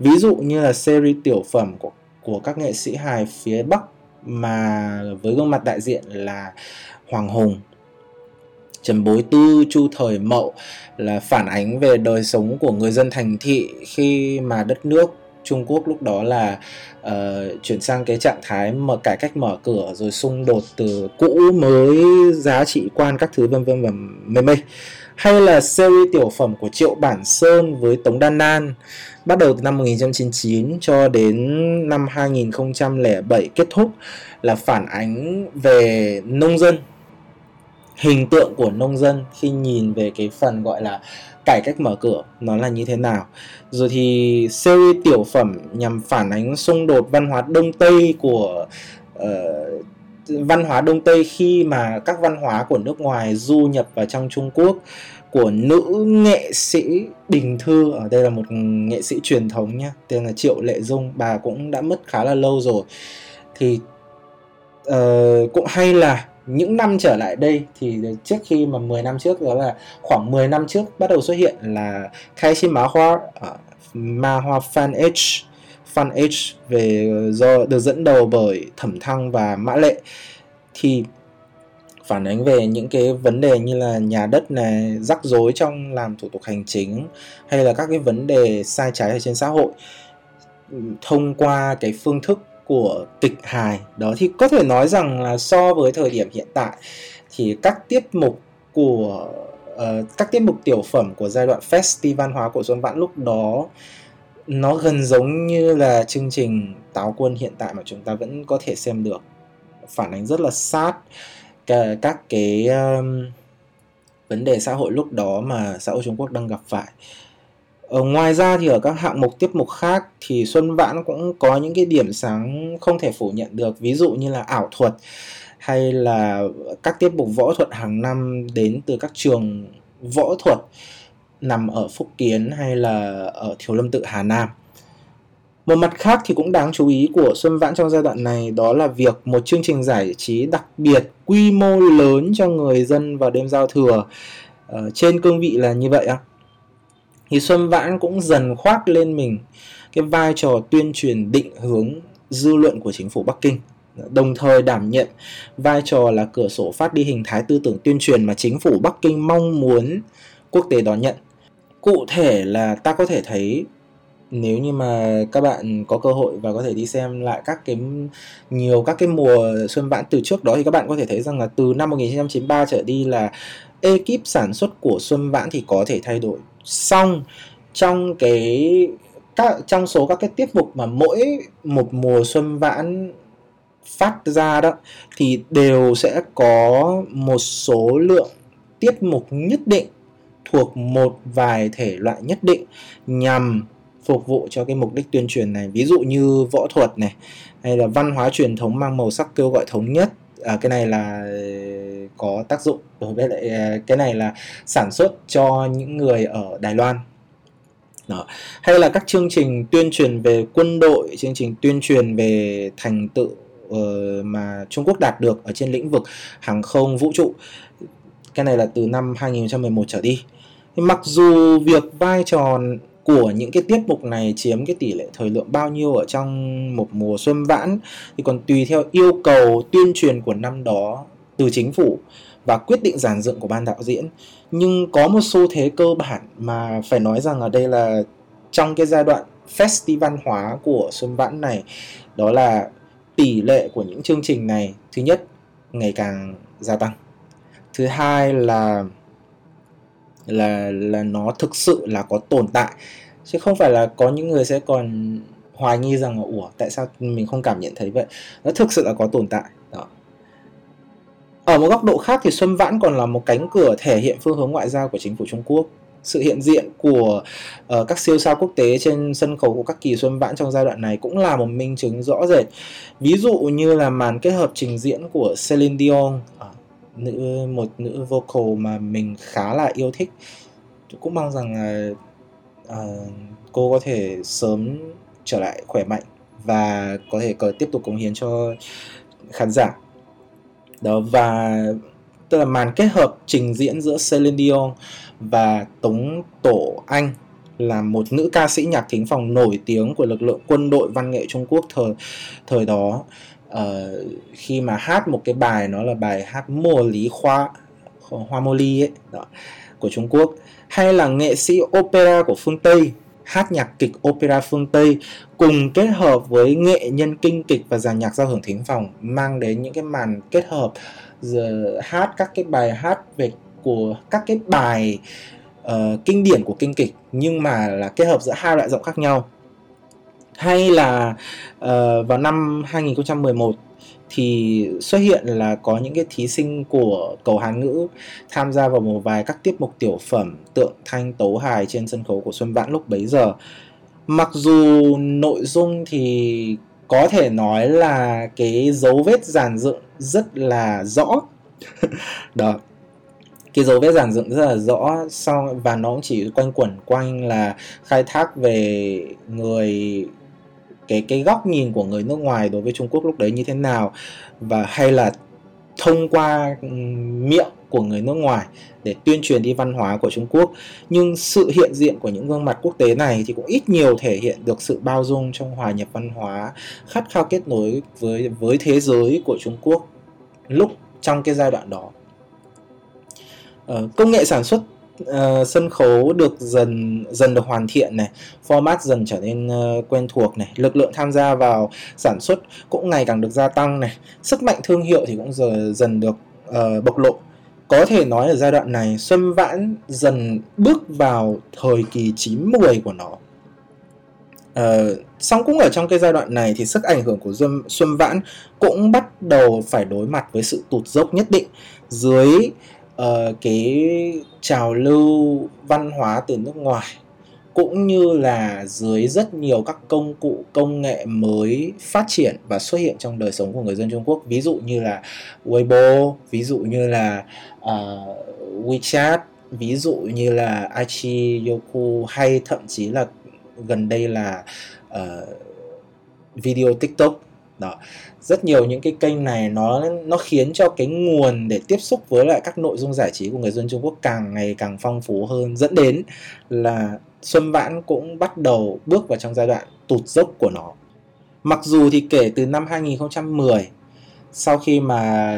Ví dụ như là series tiểu phẩm của của các nghệ sĩ hài phía Bắc mà với gương mặt đại diện là Hoàng Hùng Trần Bối Tư, Chu Thời Mậu là phản ánh về đời sống của người dân thành thị khi mà đất nước Trung Quốc lúc đó là uh, chuyển sang cái trạng thái mở cải cách mở cửa rồi xung đột từ cũ mới giá trị quan các thứ vân vân và mây mây. Hay là series tiểu phẩm của Triệu Bản Sơn với Tống Đan Nan bắt đầu từ năm 1999 cho đến năm 2007 kết thúc là phản ánh về nông dân hình tượng của nông dân khi nhìn về cái phần gọi là cải cách mở cửa nó là như thế nào. Rồi thì series tiểu phẩm nhằm phản ánh xung đột văn hóa đông tây của uh, văn hóa đông tây khi mà các văn hóa của nước ngoài du nhập vào trong trung quốc của nữ nghệ sĩ đình thư. Ở đây là một nghệ sĩ truyền thống nhá tên là triệu lệ dung. Bà cũng đã mất khá là lâu rồi. Thì uh, cũng hay là những năm trở lại đây thì trước khi mà 10 năm trước đó là khoảng 10 năm trước bắt đầu xuất hiện là khai sinh má hoa uh, ma hoa fan age fan age về do được dẫn đầu bởi thẩm thăng và mã lệ. Thì phản ánh về những cái vấn đề như là nhà đất này rắc rối trong làm thủ tục hành chính hay là các cái vấn đề sai trái ở trên xã hội ừ, thông qua cái phương thức của kịch hài. Đó thì có thể nói rằng là so với thời điểm hiện tại thì các tiết mục của uh, các tiết mục tiểu phẩm của giai đoạn festival hóa của Xuân Vãn lúc đó nó gần giống như là chương trình Táo Quân hiện tại mà chúng ta vẫn có thể xem được. Phản ánh rất là sát. Ờ, các cái um, vấn đề xã hội lúc đó mà xã hội Trung Quốc đang gặp phải ở ngoài ra thì ở các hạng mục tiếp mục khác thì Xuân Vãn cũng có những cái điểm sáng không thể phủ nhận được ví dụ như là ảo thuật hay là các tiết mục võ thuật hàng năm đến từ các trường võ thuật nằm ở Phúc Kiến hay là ở Thiếu Lâm Tự Hà Nam. Một mặt khác thì cũng đáng chú ý của Xuân Vãn trong giai đoạn này đó là việc một chương trình giải trí đặc biệt quy mô lớn cho người dân vào đêm giao thừa. Uh, trên cương vị là như vậy á thì Xuân Vãn cũng dần khoác lên mình cái vai trò tuyên truyền định hướng dư luận của chính phủ Bắc Kinh đồng thời đảm nhận vai trò là cửa sổ phát đi hình thái tư tưởng tuyên truyền mà chính phủ Bắc Kinh mong muốn quốc tế đón nhận. Cụ thể là ta có thể thấy nếu như mà các bạn có cơ hội và có thể đi xem lại các cái nhiều các cái mùa xuân vãn từ trước đó, thì các bạn có thể thấy rằng là từ năm 1993 trở đi là ekip sản xuất của xuân vãn thì có thể thay đổi. Xong, trong cái các, trong số các cái tiết mục mà mỗi một mùa xuân vãn phát ra đó, thì đều sẽ có một số lượng tiết mục nhất định thuộc một vài thể loại nhất định nhằm phục vụ cho cái mục đích tuyên truyền này. Ví dụ như võ thuật này hay là văn hóa truyền thống mang màu sắc kêu gọi thống nhất. À, cái này là có tác dụng. Đối với lại à, cái này là sản xuất cho những người ở Đài Loan. Đó. hay là các chương trình tuyên truyền về quân đội chương trình tuyên truyền về thành tựu uh, mà Trung Quốc đạt được ở trên lĩnh vực hàng không vũ trụ. Cái này là từ năm 2011 trở đi. Mặc dù việc vai trò của những cái tiết mục này chiếm cái tỷ lệ thời lượng bao nhiêu ở trong một mùa xuân vãn? Thì còn tùy theo yêu cầu tuyên truyền của năm đó từ chính phủ và quyết định giản dựng của ban đạo diễn. Nhưng có một xu thế cơ bản mà phải nói rằng ở đây là trong cái giai đoạn festival hóa của xuân vãn này, đó là tỷ lệ của những chương trình này thứ nhất ngày càng gia tăng. Thứ hai là là là nó thực sự là có tồn tại. Chứ không phải là có những người sẽ còn hoài nghi rằng là ủa tại sao mình không cảm nhận thấy vậy? Nó thực sự là có tồn tại. Đó. Ở một góc độ khác thì Xuân Vãn còn là một cánh cửa thể hiện phương hướng ngoại giao của chính phủ Trung Quốc. Sự hiện diện của uh, các siêu sao quốc tế trên sân khấu của các kỳ xuân vãn trong giai đoạn này cũng là một minh chứng rõ rệt. Ví dụ như là màn kết hợp trình diễn của Celine Dion uh, nữ một nữ vocal mà mình khá là yêu thích. Cũng mong rằng là uh, cô có thể sớm trở lại khỏe mạnh và có thể có tiếp tục cống hiến cho khán giả. Đó và tức là màn kết hợp trình diễn giữa Celine Dion và Tống Tổ Anh là một nữ ca sĩ nhạc thính phòng nổi tiếng của lực lượng quân đội văn nghệ Trung Quốc thời thời đó uh, khi mà hát một cái bài nó là bài hát mùa lý khoa hoa mô ly ấy đó, của Trung Quốc hay là nghệ sĩ opera của phương Tây hát nhạc kịch opera phương Tây cùng kết hợp với nghệ nhân kinh kịch và dàn nhạc giao hưởng thính phòng mang đến những cái màn kết hợp giờ hát các cái bài hát về của các cái bài uh, kinh điển của kinh kịch nhưng mà là kết hợp giữa hai loại giọng khác nhau hay là uh, vào năm 2011 thì xuất hiện là có những cái thí sinh của cầu Hán ngữ tham gia vào một vài các tiết mục tiểu phẩm tượng thanh tấu hài trên sân khấu của Xuân Vãn lúc bấy giờ. Mặc dù nội dung thì có thể nói là cái dấu vết giàn dựng rất là rõ. Đó. Cái dấu vết giàn dựng rất là rõ sau và nó cũng chỉ quanh quẩn quanh là khai thác về người cái cái góc nhìn của người nước ngoài đối với Trung Quốc lúc đấy như thế nào và hay là thông qua ừ, miệng của người nước ngoài để tuyên truyền đi văn hóa của Trung Quốc. Nhưng sự hiện diện của những gương mặt quốc tế này thì cũng ít nhiều thể hiện được sự bao dung trong hòa nhập văn hóa khát khao kết nối với với thế giới của Trung Quốc lúc trong cái giai đoạn đó. Ờ, công nghệ sản xuất uh, sân khấu được dần dần được hoàn thiện này format dần trở nên uh, quen thuộc này lực lượng tham gia vào sản xuất cũng ngày càng được gia tăng này sức mạnh thương hiệu thì cũng giờ dần được uh, bộc lộ. Có thể nói ở giai đoạn này Xuân Vãn dần bước vào thời kỳ chín mùi của nó. Uh, song cũng ở trong cái giai đoạn này thì sức ảnh hưởng của Xuân, Xuân Vãn cũng bắt đầu phải đối mặt với sự tụt dốc nhất định. Dưới uh, cái trào lưu văn hóa từ nước ngoài cũng như là dưới rất nhiều các công cụ công nghệ mới phát triển và xuất hiện trong đời sống của người dân Trung Quốc. Ví dụ như là Weibo ví dụ như là uh, WeChat ví dụ như là Aichi Yoku hay thậm chí là gần đây là uh, video TikTok. Đó rất nhiều những cái kênh này nó nó khiến cho cái nguồn để tiếp xúc với lại các nội dung giải trí của người dân Trung Quốc càng ngày càng phong phú hơn, dẫn đến là Xuân Vãn cũng bắt đầu bước vào trong giai đoạn tụt dốc của nó. Mặc dù thì kể từ năm 2010 sau khi mà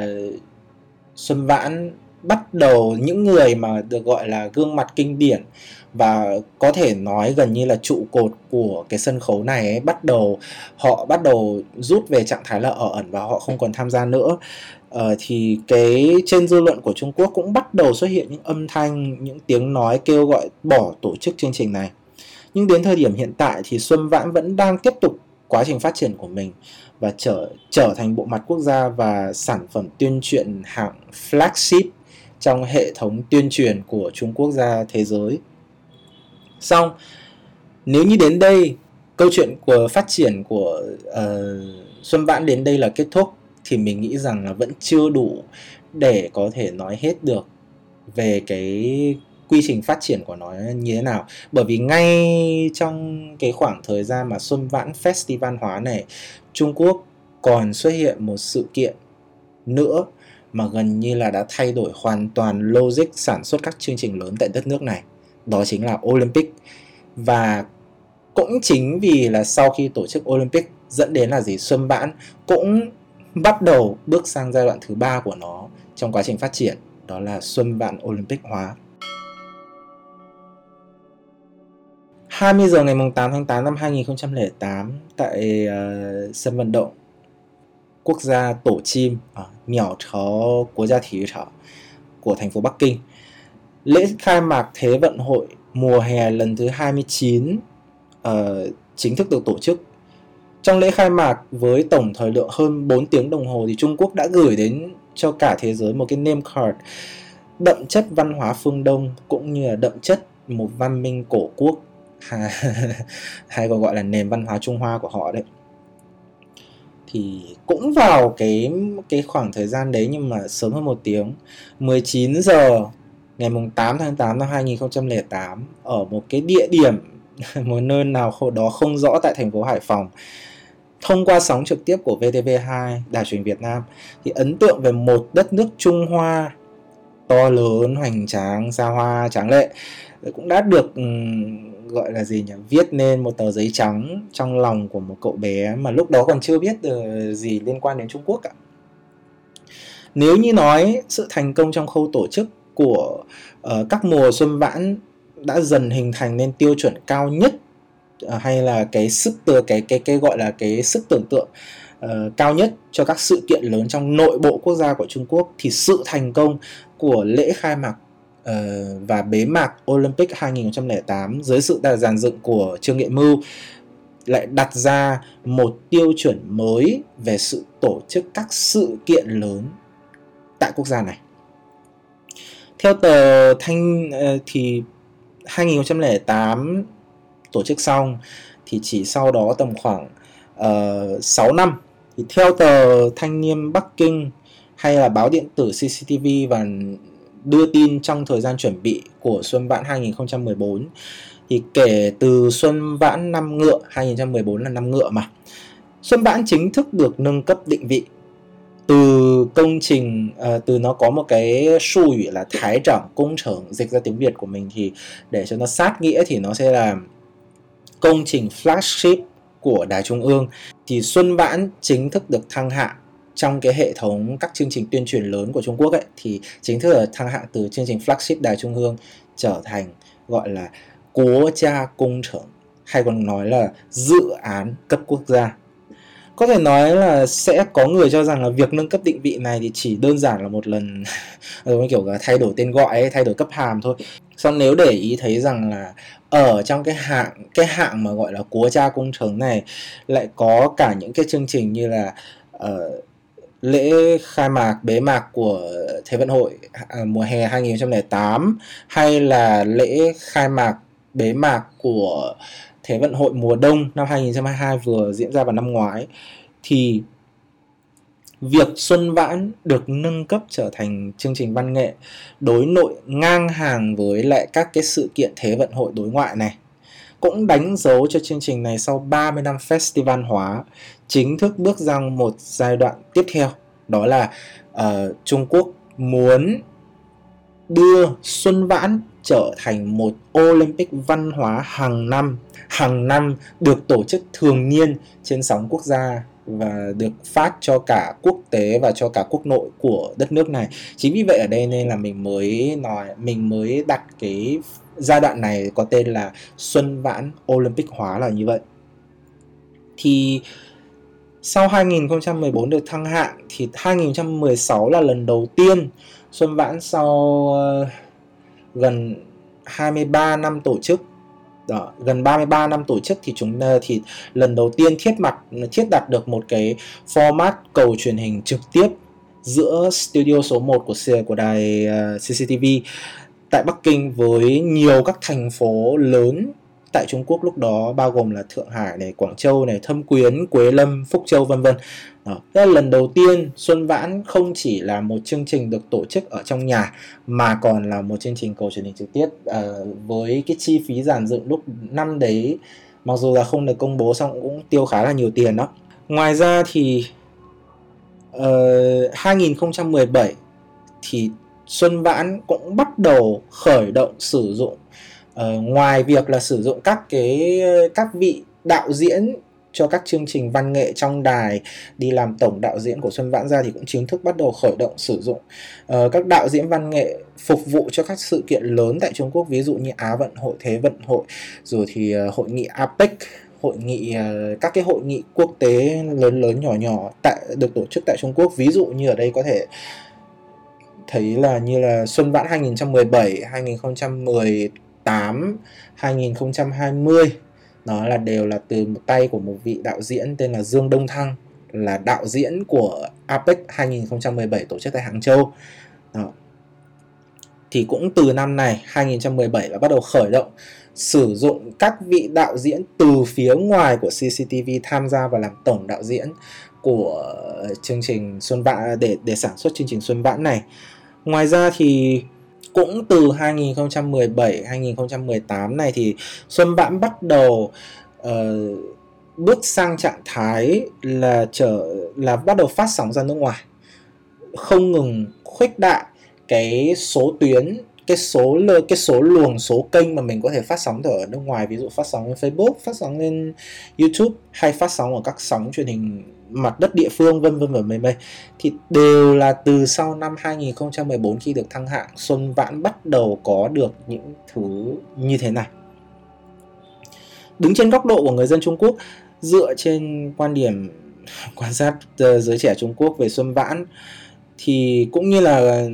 Xuân Vãn bắt đầu những người mà được gọi là gương mặt kinh điển và có thể nói gần như là trụ cột của cái sân khấu này ấy, bắt đầu họ bắt đầu rút về trạng thái là ở ẩn và họ không còn tham gia nữa Ờ, thì cái trên dư luận của Trung Quốc cũng bắt đầu xuất hiện những âm thanh những tiếng nói kêu gọi bỏ tổ chức chương trình này nhưng đến thời điểm hiện tại thì Xuân Vãn vẫn đang tiếp tục quá trình phát triển của mình và trở trở thành bộ mặt quốc gia và sản phẩm tuyên truyền hạng flagship trong hệ thống tuyên truyền của Trung Quốc ra thế giới. Xong, nếu như đến đây câu chuyện của phát triển của uh, Xuân Vãn đến đây là kết thúc thì mình nghĩ rằng là vẫn chưa đủ để có thể nói hết được về cái quy trình phát triển của nó như thế nào. Bởi vì ngay trong cái khoảng thời gian mà Xuân Vãn Festival hóa này Trung Quốc còn xuất hiện một sự kiện nữa mà gần như là đã thay đổi hoàn toàn logic sản xuất các chương trình lớn tại đất nước này đó chính là Olympic và cũng chính vì là sau khi tổ chức Olympic dẫn đến là gì Xuân Vãn cũng bắt đầu bước sang giai đoạn thứ ba của nó trong quá trình phát triển đó là Xuân Bản Olympic hóa 20 giờ ngày 8 tháng 8 năm 2008 tại uh, sân vận động quốc gia Tổ Chim ở nhỏ chó Quốc gia Thể Trớ của thành phố Bắc Kinh. Lễ khai mạc Thế vận hội mùa hè lần thứ 29 uh, ờ, chính thức được tổ chức. Trong lễ khai mạc với tổng thời lượng hơn 4 tiếng đồng hồ thì Trung Quốc đã gửi đến cho cả thế giới một cái name card đậm chất văn hóa phương Đông cũng như là đậm chất một văn minh cổ quốc hay còn gọi là nền văn hóa Trung Hoa của họ đấy thì cũng vào cái cái khoảng thời gian đấy nhưng mà sớm hơn một tiếng 19 giờ ngày mùng 8 tháng 8 năm 2008 ở một cái địa điểm, một nơi nào đó không rõ tại thành phố Hải Phòng, thông qua sóng trực tiếp của VTV2 Đài truyền Việt Nam, thì ấn tượng về một đất nước Trung Hoa to lớn, hoành tráng, xa hoa, tráng lệ, cũng đã được ừ, gọi là gì nhỉ, viết nên một tờ giấy trắng trong lòng của một cậu bé mà lúc đó còn chưa biết được gì liên quan đến Trung Quốc cả nếu như nói sự thành công trong khâu tổ chức của uh, các mùa xuân vãn đã dần hình thành nên tiêu chuẩn cao nhất uh, hay là cái sức từ cái cái cái gọi là cái sức tưởng tượng uh, cao nhất cho các sự kiện lớn trong nội bộ quốc gia của Trung Quốc thì sự thành công của lễ khai mạc uh, và bế mạc Olympic 2008 dưới sự dàn dựng của Trương Nghệ Mưu lại đặt ra một tiêu chuẩn mới về sự tổ chức các sự kiện lớn tại quốc gia này. Theo tờ Thanh ờ, thì 2008 tổ chức xong thì chỉ sau đó tầm khoảng ờ, uh, 6 năm. Thì theo tờ Thanh niên Bắc Kinh hay là báo điện tử CCTV và đưa tin trong thời gian chuẩn bị của Xuân Vãn 2014 thì kể từ Xuân Vãn năm ngựa 2014 là năm ngựa mà. Xuân Vãn chính thức được nâng cấp định vị từ công trình uh, từ nó có một cái su ủy là thái trưởng công trưởng dịch ra tiếng Việt của mình thì để cho nó sát nghĩa thì nó sẽ là công trình flagship của đài trung ương. Thì Xuân Vãn chính thức được thăng hạng trong cái hệ thống các chương trình tuyên truyền lớn của Trung Quốc ấy thì chính thức là thăng hạng từ chương trình flagship đài trung ương trở thành gọi là quốc gia công trưởng hay còn nói là dự án cấp quốc gia có thể nói là sẽ có người cho rằng là việc nâng cấp định vị này thì chỉ đơn giản là một lần giống kiểu là thay đổi tên gọi ấy, thay đổi cấp hàm thôi. Xong nếu để ý thấy rằng là ở trong cái hạng cái hạng mà gọi là cúa cha công trưởng này lại có cả những cái chương trình như là uh, lễ khai mạc bế mạc của Thế vận hội uh, mùa hè 2008 hay là lễ khai mạc bế mạc của Thế vận hội mùa đông năm 2022 vừa diễn ra vào năm ngoái thì việc Xuân Vãn được nâng cấp trở thành chương trình văn nghệ đối nội ngang hàng với lại các cái sự kiện Thế vận hội đối ngoại này cũng đánh dấu cho chương trình này sau 30 năm festival hóa chính thức bước sang một giai đoạn tiếp theo. Đó là uh, Trung Quốc muốn đưa Xuân Vãn trở thành một Olympic văn hóa hàng năm. Hàng năm được tổ chức thường niên trên sóng quốc gia và được phát cho cả quốc tế và cho cả quốc nội của đất nước này. Chính vì vậy ở đây nên là mình mới nói mình mới đặt cái giai đoạn này có tên là xuân vãn olympic hóa là như vậy. Thì sau 2014 được thăng hạng thì 2016 là lần đầu tiên Xuân Vãn sau uh, gần 23 năm tổ chức đó, gần 33 năm tổ chức thì chúng ờ, thì lần đầu tiên thiết mặt thiết đặt được một cái format cầu truyền hình trực tiếp giữa studio số 1 của của đài ờ, CCTV tại Bắc Kinh với nhiều các thành phố lớn tại Trung Quốc lúc đó bao gồm là Thượng Hải này, Quảng Châu này, Thâm Quyến, Quế Lâm, Phúc Châu vân vân. Đó. Thế là lần đầu tiên Xuân Vãn không chỉ là một chương trình được tổ chức ở trong nhà mà còn là một chương trình cầu truyền hình trực tiếp à, với cái chi phí giản dựng lúc năm đấy mặc dù là không được công bố xong cũng tiêu khá là nhiều tiền đó. Ngoài ra thì ờ, uh, 2017 thì Xuân Vãn cũng bắt đầu khởi động sử dụng uh, ngoài việc là sử dụng các cái các vị đạo diễn cho các chương trình văn nghệ trong đài đi làm tổng đạo diễn của Xuân Vãn ra thì cũng chính thức bắt đầu khởi động sử dụng. Uh, các đạo diễn văn nghệ phục vụ cho các sự kiện lớn tại Trung Quốc ví dụ như Á vận hội, Thế vận hội, rồi thì uh, hội nghị APEC hội nghị uh, các cái hội nghị quốc tế lớn lớn nhỏ nhỏ tại được tổ chức tại Trung Quốc. Ví dụ như ở đây có thể thấy là như là Xuân Vãn 2017, 2018 2020 nó là đều là từ một tay của một vị đạo diễn tên là Dương Đông Thăng, là đạo diễn của APEC 2017 tổ chức tại Hàng Châu đó. thì cũng từ năm này 2017 là bắt đầu khởi động, sử dụng các vị đạo diễn từ phía ngoài của CCTV tham gia và làm tổng đạo diễn của chương trình Xuân Vãn để để sản xuất chương trình Xuân Vãn này. Ngoài ra thì cũng từ 2017 2018 này thì Xuân Vãn bắt đầu uh, bước sang trạng thái là trở là bắt đầu phát sóng ra nước ngoài. Không ngừng khuếch đại cái số tuyến cái số cái số luồng số kênh mà mình có thể phát sóng ở nước ngoài. Ví dụ phát sóng lên Facebook phát sóng lên YouTube hay phát sóng ở các sóng truyền hình mặt đất địa phương, vân vân và mây mây thì đều là từ sau năm 2014 khi được thăng hạng, Xuân Vãn bắt đầu có được những thứ như thế này. Đứng trên góc độ của người dân Trung Quốc, dựa trên quan điểm, quan sát ờ, giới trẻ Trung Quốc về Xuân Vãn, thì cũng như là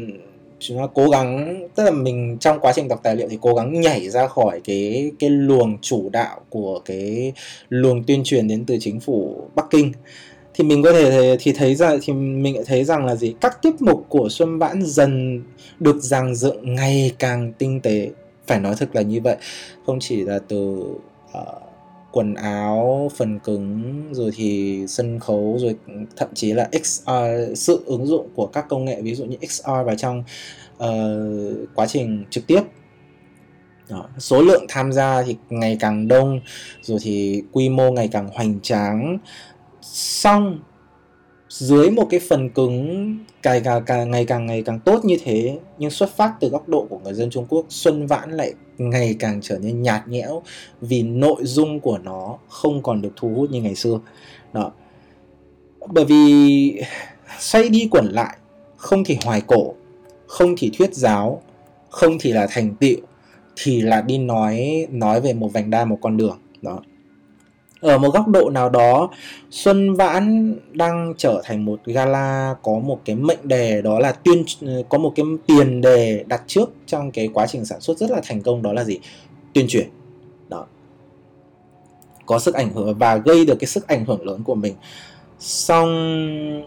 chúng ta cố gắng, tức là mình trong quá trình đọc tài liệu thì cố gắng nhảy ra khỏi cái cái luồng chủ đạo của cái luồng tuyên truyền đến từ chính phủ Bắc Kinh thì mình có thể thì thấy ra thì mình lại thấy rằng là gì? Các tiết mục của Xuân Vãn dần được dàn dựng ngày càng tinh tế. Phải nói thực là như vậy. Không chỉ là từ uh, quần áo phần cứng rồi thì sân khấu rồi thậm chí là XR ờ, sự ứng dụng của các công nghệ ví dụ như XR vào trong uh, quá trình trực tiếp. Đó. số lượng tham gia thì ngày càng đông rồi thì quy mô ngày càng hoành tráng xong dưới một cái phần cứng càng, càng, càng ngày càng ngày càng tốt như thế nhưng xuất phát từ góc độ của người dân Trung Quốc Xuân Vãn lại ngày càng trở nên nhạt nhẽo vì nội dung của nó không còn được thu hút như ngày xưa. Đó. Bởi vì xoay đi quẩn lại không thì hoài cổ không thì thuyết giáo không thì là thành tựu thì là đi nói nói về một vành đai một con đường. Đó ở một góc độ nào đó, Xuân Vãn đang trở thành một gala có một cái mệnh đề đó là tuyên, có một cái tiền đề đặt trước trong cái quá trình sản xuất rất là thành công đó là gì? Tuyên truyền. Đó. Có sức ảnh hưởng và gây được cái sức ảnh hưởng lớn của mình. Xong,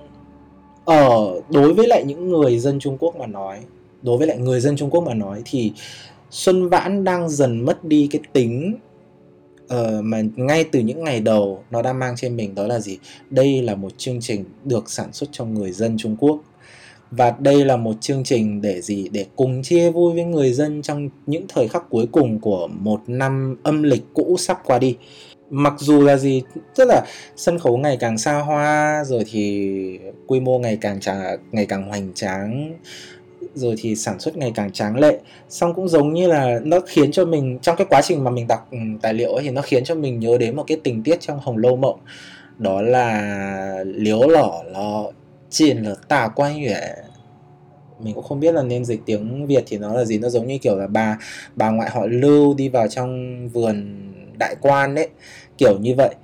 ở, đối với lại những người dân Trung Quốc mà nói, đối với lại người dân Trung Quốc mà nói thì Xuân Vãn đang dần mất đi cái tính uh, mà ngay từ những ngày đầu nó đã mang trên mình đó là gì? Đây là một chương trình được sản xuất cho người dân Trung Quốc. Và đây là một chương trình để gì? Để cùng chia vui với người dân trong những thời khắc cuối cùng của một năm âm lịch cũ sắp qua đi. Mặc dù là gì? Tức là sân khấu ngày càng xa hoa rồi thì quy mô ngày càng trà, ngày càng hoành tráng rồi thì sản xuất ngày càng tráng lệ. Xong cũng giống như là nó khiến cho mình, trong cái quá trình mà mình đọc ừ, tài liệu ấy thì nó khiến cho mình nhớ đến một cái tình tiết trong hồng lâu mộng. Đó là liếu lỏ lọ chìn là tà quan vẻ mình cũng không biết là nên dịch tiếng Việt thì nó là gì, nó giống như kiểu là bà bà ngoại họ Lưu đi vào trong vườn đại quan đấy kiểu như vậy.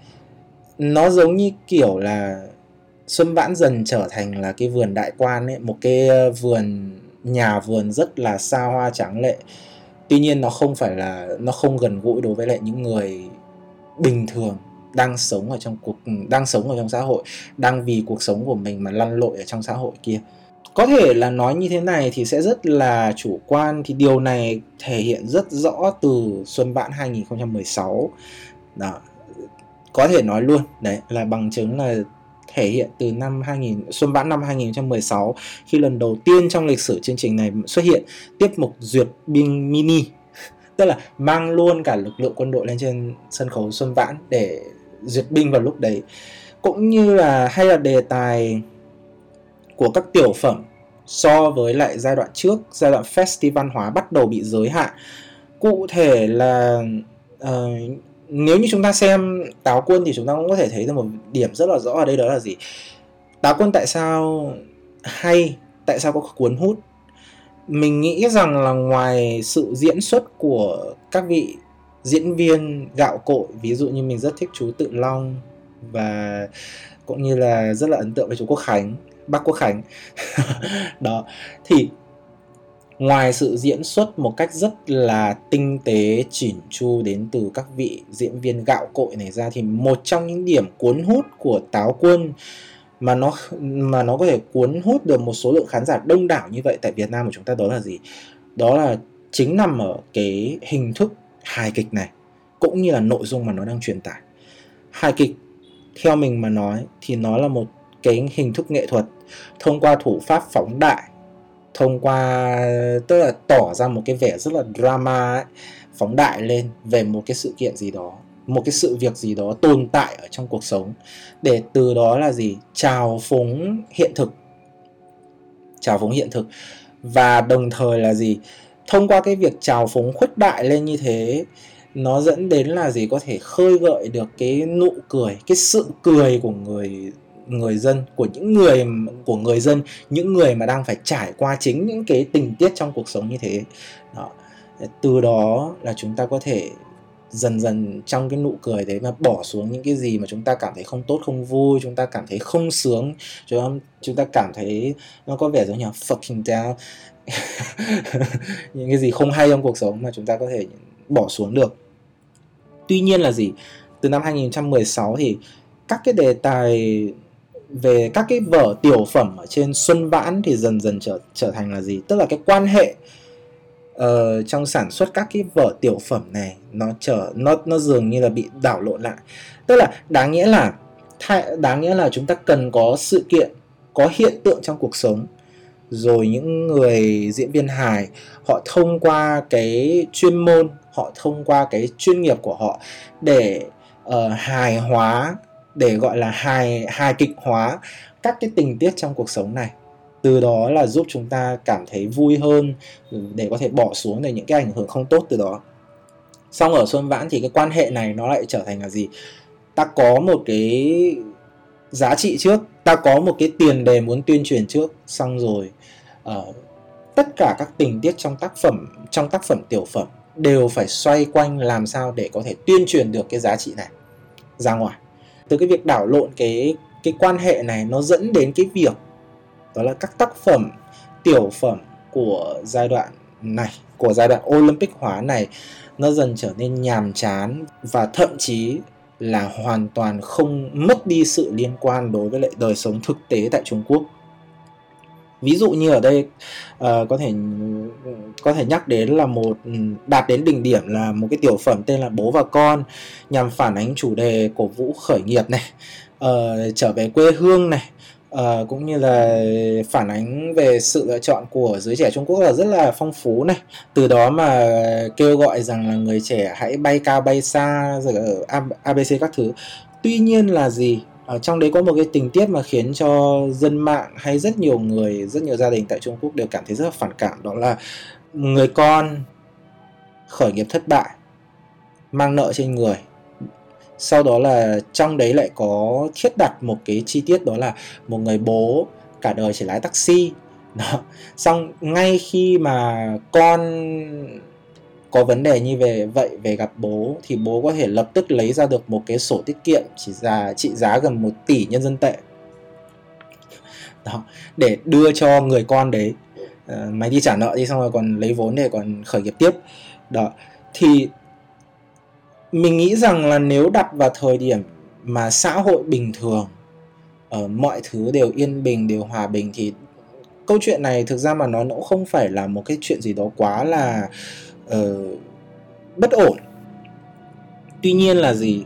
Nó giống như kiểu là Xuân Vãn dần trở thành là cái vườn đại quan ấy, một cái ờ, vườn nhà vườn rất là xa hoa tráng lệ. Tuy nhiên nó không phải là, nó không gần gũi đối với lại những người bình thường đang sống ở trong cuộc, đang sống ở trong xã hội, đang vì cuộc sống của mình mà lăn lội ở trong xã hội kia. Có thể là nói như thế này thì sẽ rất là chủ quan thì điều này thể hiện rất rõ từ Xuân Vãn 2016 đó, có thể nói luôn, đấy, là bằng chứng là thể hiện từ năm 2000 Xuân Vãn năm 2016 khi lần đầu tiên trong lịch sử chương trình này xuất hiện tiếp mục duyệt binh mini. Tức là mang luôn cả lực lượng quân đội lên trên sân khấu Xuân Vãn để duyệt binh vào lúc đấy. Cũng như là hay là đề tài của các tiểu phẩm so với lại giai đoạn trước giai đoạn festival hóa bắt đầu bị giới hạn. Cụ thể là uh, nếu như chúng ta xem táo quân thì chúng ta cũng có thể thấy được một điểm rất là rõ ở đây, đó là gì? Táo quân tại sao hay, tại sao có cuốn hút? Mình nghĩ rằng là ngoài sự diễn xuất của các vị diễn viên gạo cội, ví dụ như mình rất thích chú tự long và cũng như là rất là ấn tượng với chú quốc khánh, bác quốc khánh. Đó, thì ngoài sự diễn xuất một cách rất là tinh tế, chỉn chu đến từ các vị diễn viên gạo cội này ra, thì một trong những điểm cuốn hút của táo quân mà nó mà nó có thể cuốn hút được một số lượng khán giả đông đảo như vậy tại Việt Nam của chúng ta đó là gì? Đó là chính nằm ở cái hình thức hài kịch này, cũng như là nội dung mà nó đang truyền tải. Hài kịch, theo mình mà nói, thì nó là một cái hình thức nghệ thuật thông qua thủ pháp phóng đại thông qua tức là tỏ ra một cái vẻ rất là drama ấy, phóng đại lên về một cái sự kiện gì đó một cái sự việc gì đó tồn tại ở trong cuộc sống. Để từ đó là gì? Trào phúng hiện thực. Trào phúng hiện thực. Và đồng thời là gì? Thông qua cái việc trào phúng khuếch đại lên như thế nó dẫn đến là gì? Có thể khơi gợi được cái nụ cười cái sự cười của người người dân, của những người, của người dân, những người mà đang phải trải qua chính những cái tình tiết trong cuộc sống như thế. Đó. từ đó là chúng ta có thể dần dần trong cái nụ cười đấy mà bỏ xuống những cái gì mà chúng ta cảm thấy không tốt, không vui, chúng ta cảm thấy không sướng chúng chúng ta cảm thấy nó có vẻ giống như fucking down. Những cái gì không hay trong cuộc sống mà chúng ta có thể bỏ xuống được. Tuy nhiên là gì? Từ năm 2016 thì các cái đề tài về các cái vở tiểu phẩm ở trên Xuân Vãn thì dần dần trở trở thành là gì? Tức là cái quan hệ uh, trong sản xuất các cái vở tiểu phẩm này nó trở nó nó dường như là bị đảo lộn lại. Tức là đáng nghĩa là thay, đáng nghĩa là chúng ta cần có sự kiện có hiện tượng trong cuộc sống rồi những người diễn viên hài họ thông qua cái chuyên môn họ thông qua cái chuyên nghiệp của họ để uh, hài hóa để gọi là hài hài kịch hóa các cái tình tiết trong cuộc sống này. Từ đó là giúp chúng ta cảm thấy vui hơn ừ, để có thể bỏ xuống được những cái ảnh hưởng không tốt từ đó. Xong ở xuân vãn thì cái quan hệ này nó lại trở thành là gì? Ta có một cái giá trị trước ta có một cái tiền đề muốn tuyên truyền trước. Xong rồi uh, tất cả các tình tiết trong tác phẩm trong tác phẩm tiểu phẩm đều phải xoay quanh làm sao để có thể tuyên truyền được cái giá trị này ra ngoài từ cái việc đảo lộn cái cái quan hệ này nó dẫn đến cái việc đó là các tác phẩm, tiểu phẩm của giai đoạn này, của giai đoạn Olympic hóa này, nó dần trở nên nhàm chán và thậm chí là hoàn toàn không mất đi sự liên quan đối với lại đời sống thực tế tại Trung Quốc ví dụ như ở đây uh, có thể có thể nhắc đến là một ừ, đạt đến đỉnh điểm là một cái tiểu phẩm tên là bố và con nhằm phản ánh chủ đề cổ vũ khởi nghiệp này uh, trở về quê hương này Uh, cũng như là phản ánh về sự lựa chọn của giới trẻ Trung Quốc là rất là phong phú này. Từ đó mà kêu gọi rằng là người trẻ hãy bay cao bay xa rồi ở ABC các thứ. Tuy nhiên là gì? Ở trong đấy có một cái tình tiết mà khiến cho dân mạng hay rất nhiều người, rất nhiều gia đình tại Trung Quốc đều cảm thấy rất là phản cảm, đó là người con khởi nghiệp thất bại, mang nợ trên người. Sau đó là trong đấy lại có thiết đặt một cái chi tiết đó là một người bố cả đời chỉ lái taxi. Đó. Xong ngay khi mà con có vấn đề như về vậy về gặp bố thì bố có thể lập tức lấy ra được một cái sổ tiết kiệm chỉ giá trị giá gần 1 tỷ nhân dân tệ. Đó để đưa cho người con đấy. À, mày đi trả nợ đi xong rồi còn lấy vốn để còn khởi nghiệp tiếp. Đó thì mình nghĩ rằng là nếu đặt vào thời điểm mà xã hội bình thường ở mọi thứ đều yên bình đều hòa bình thì câu chuyện này thực ra mà nó cũng không phải là một cái chuyện gì đó quá là uh, bất ổn. Tuy nhiên là gì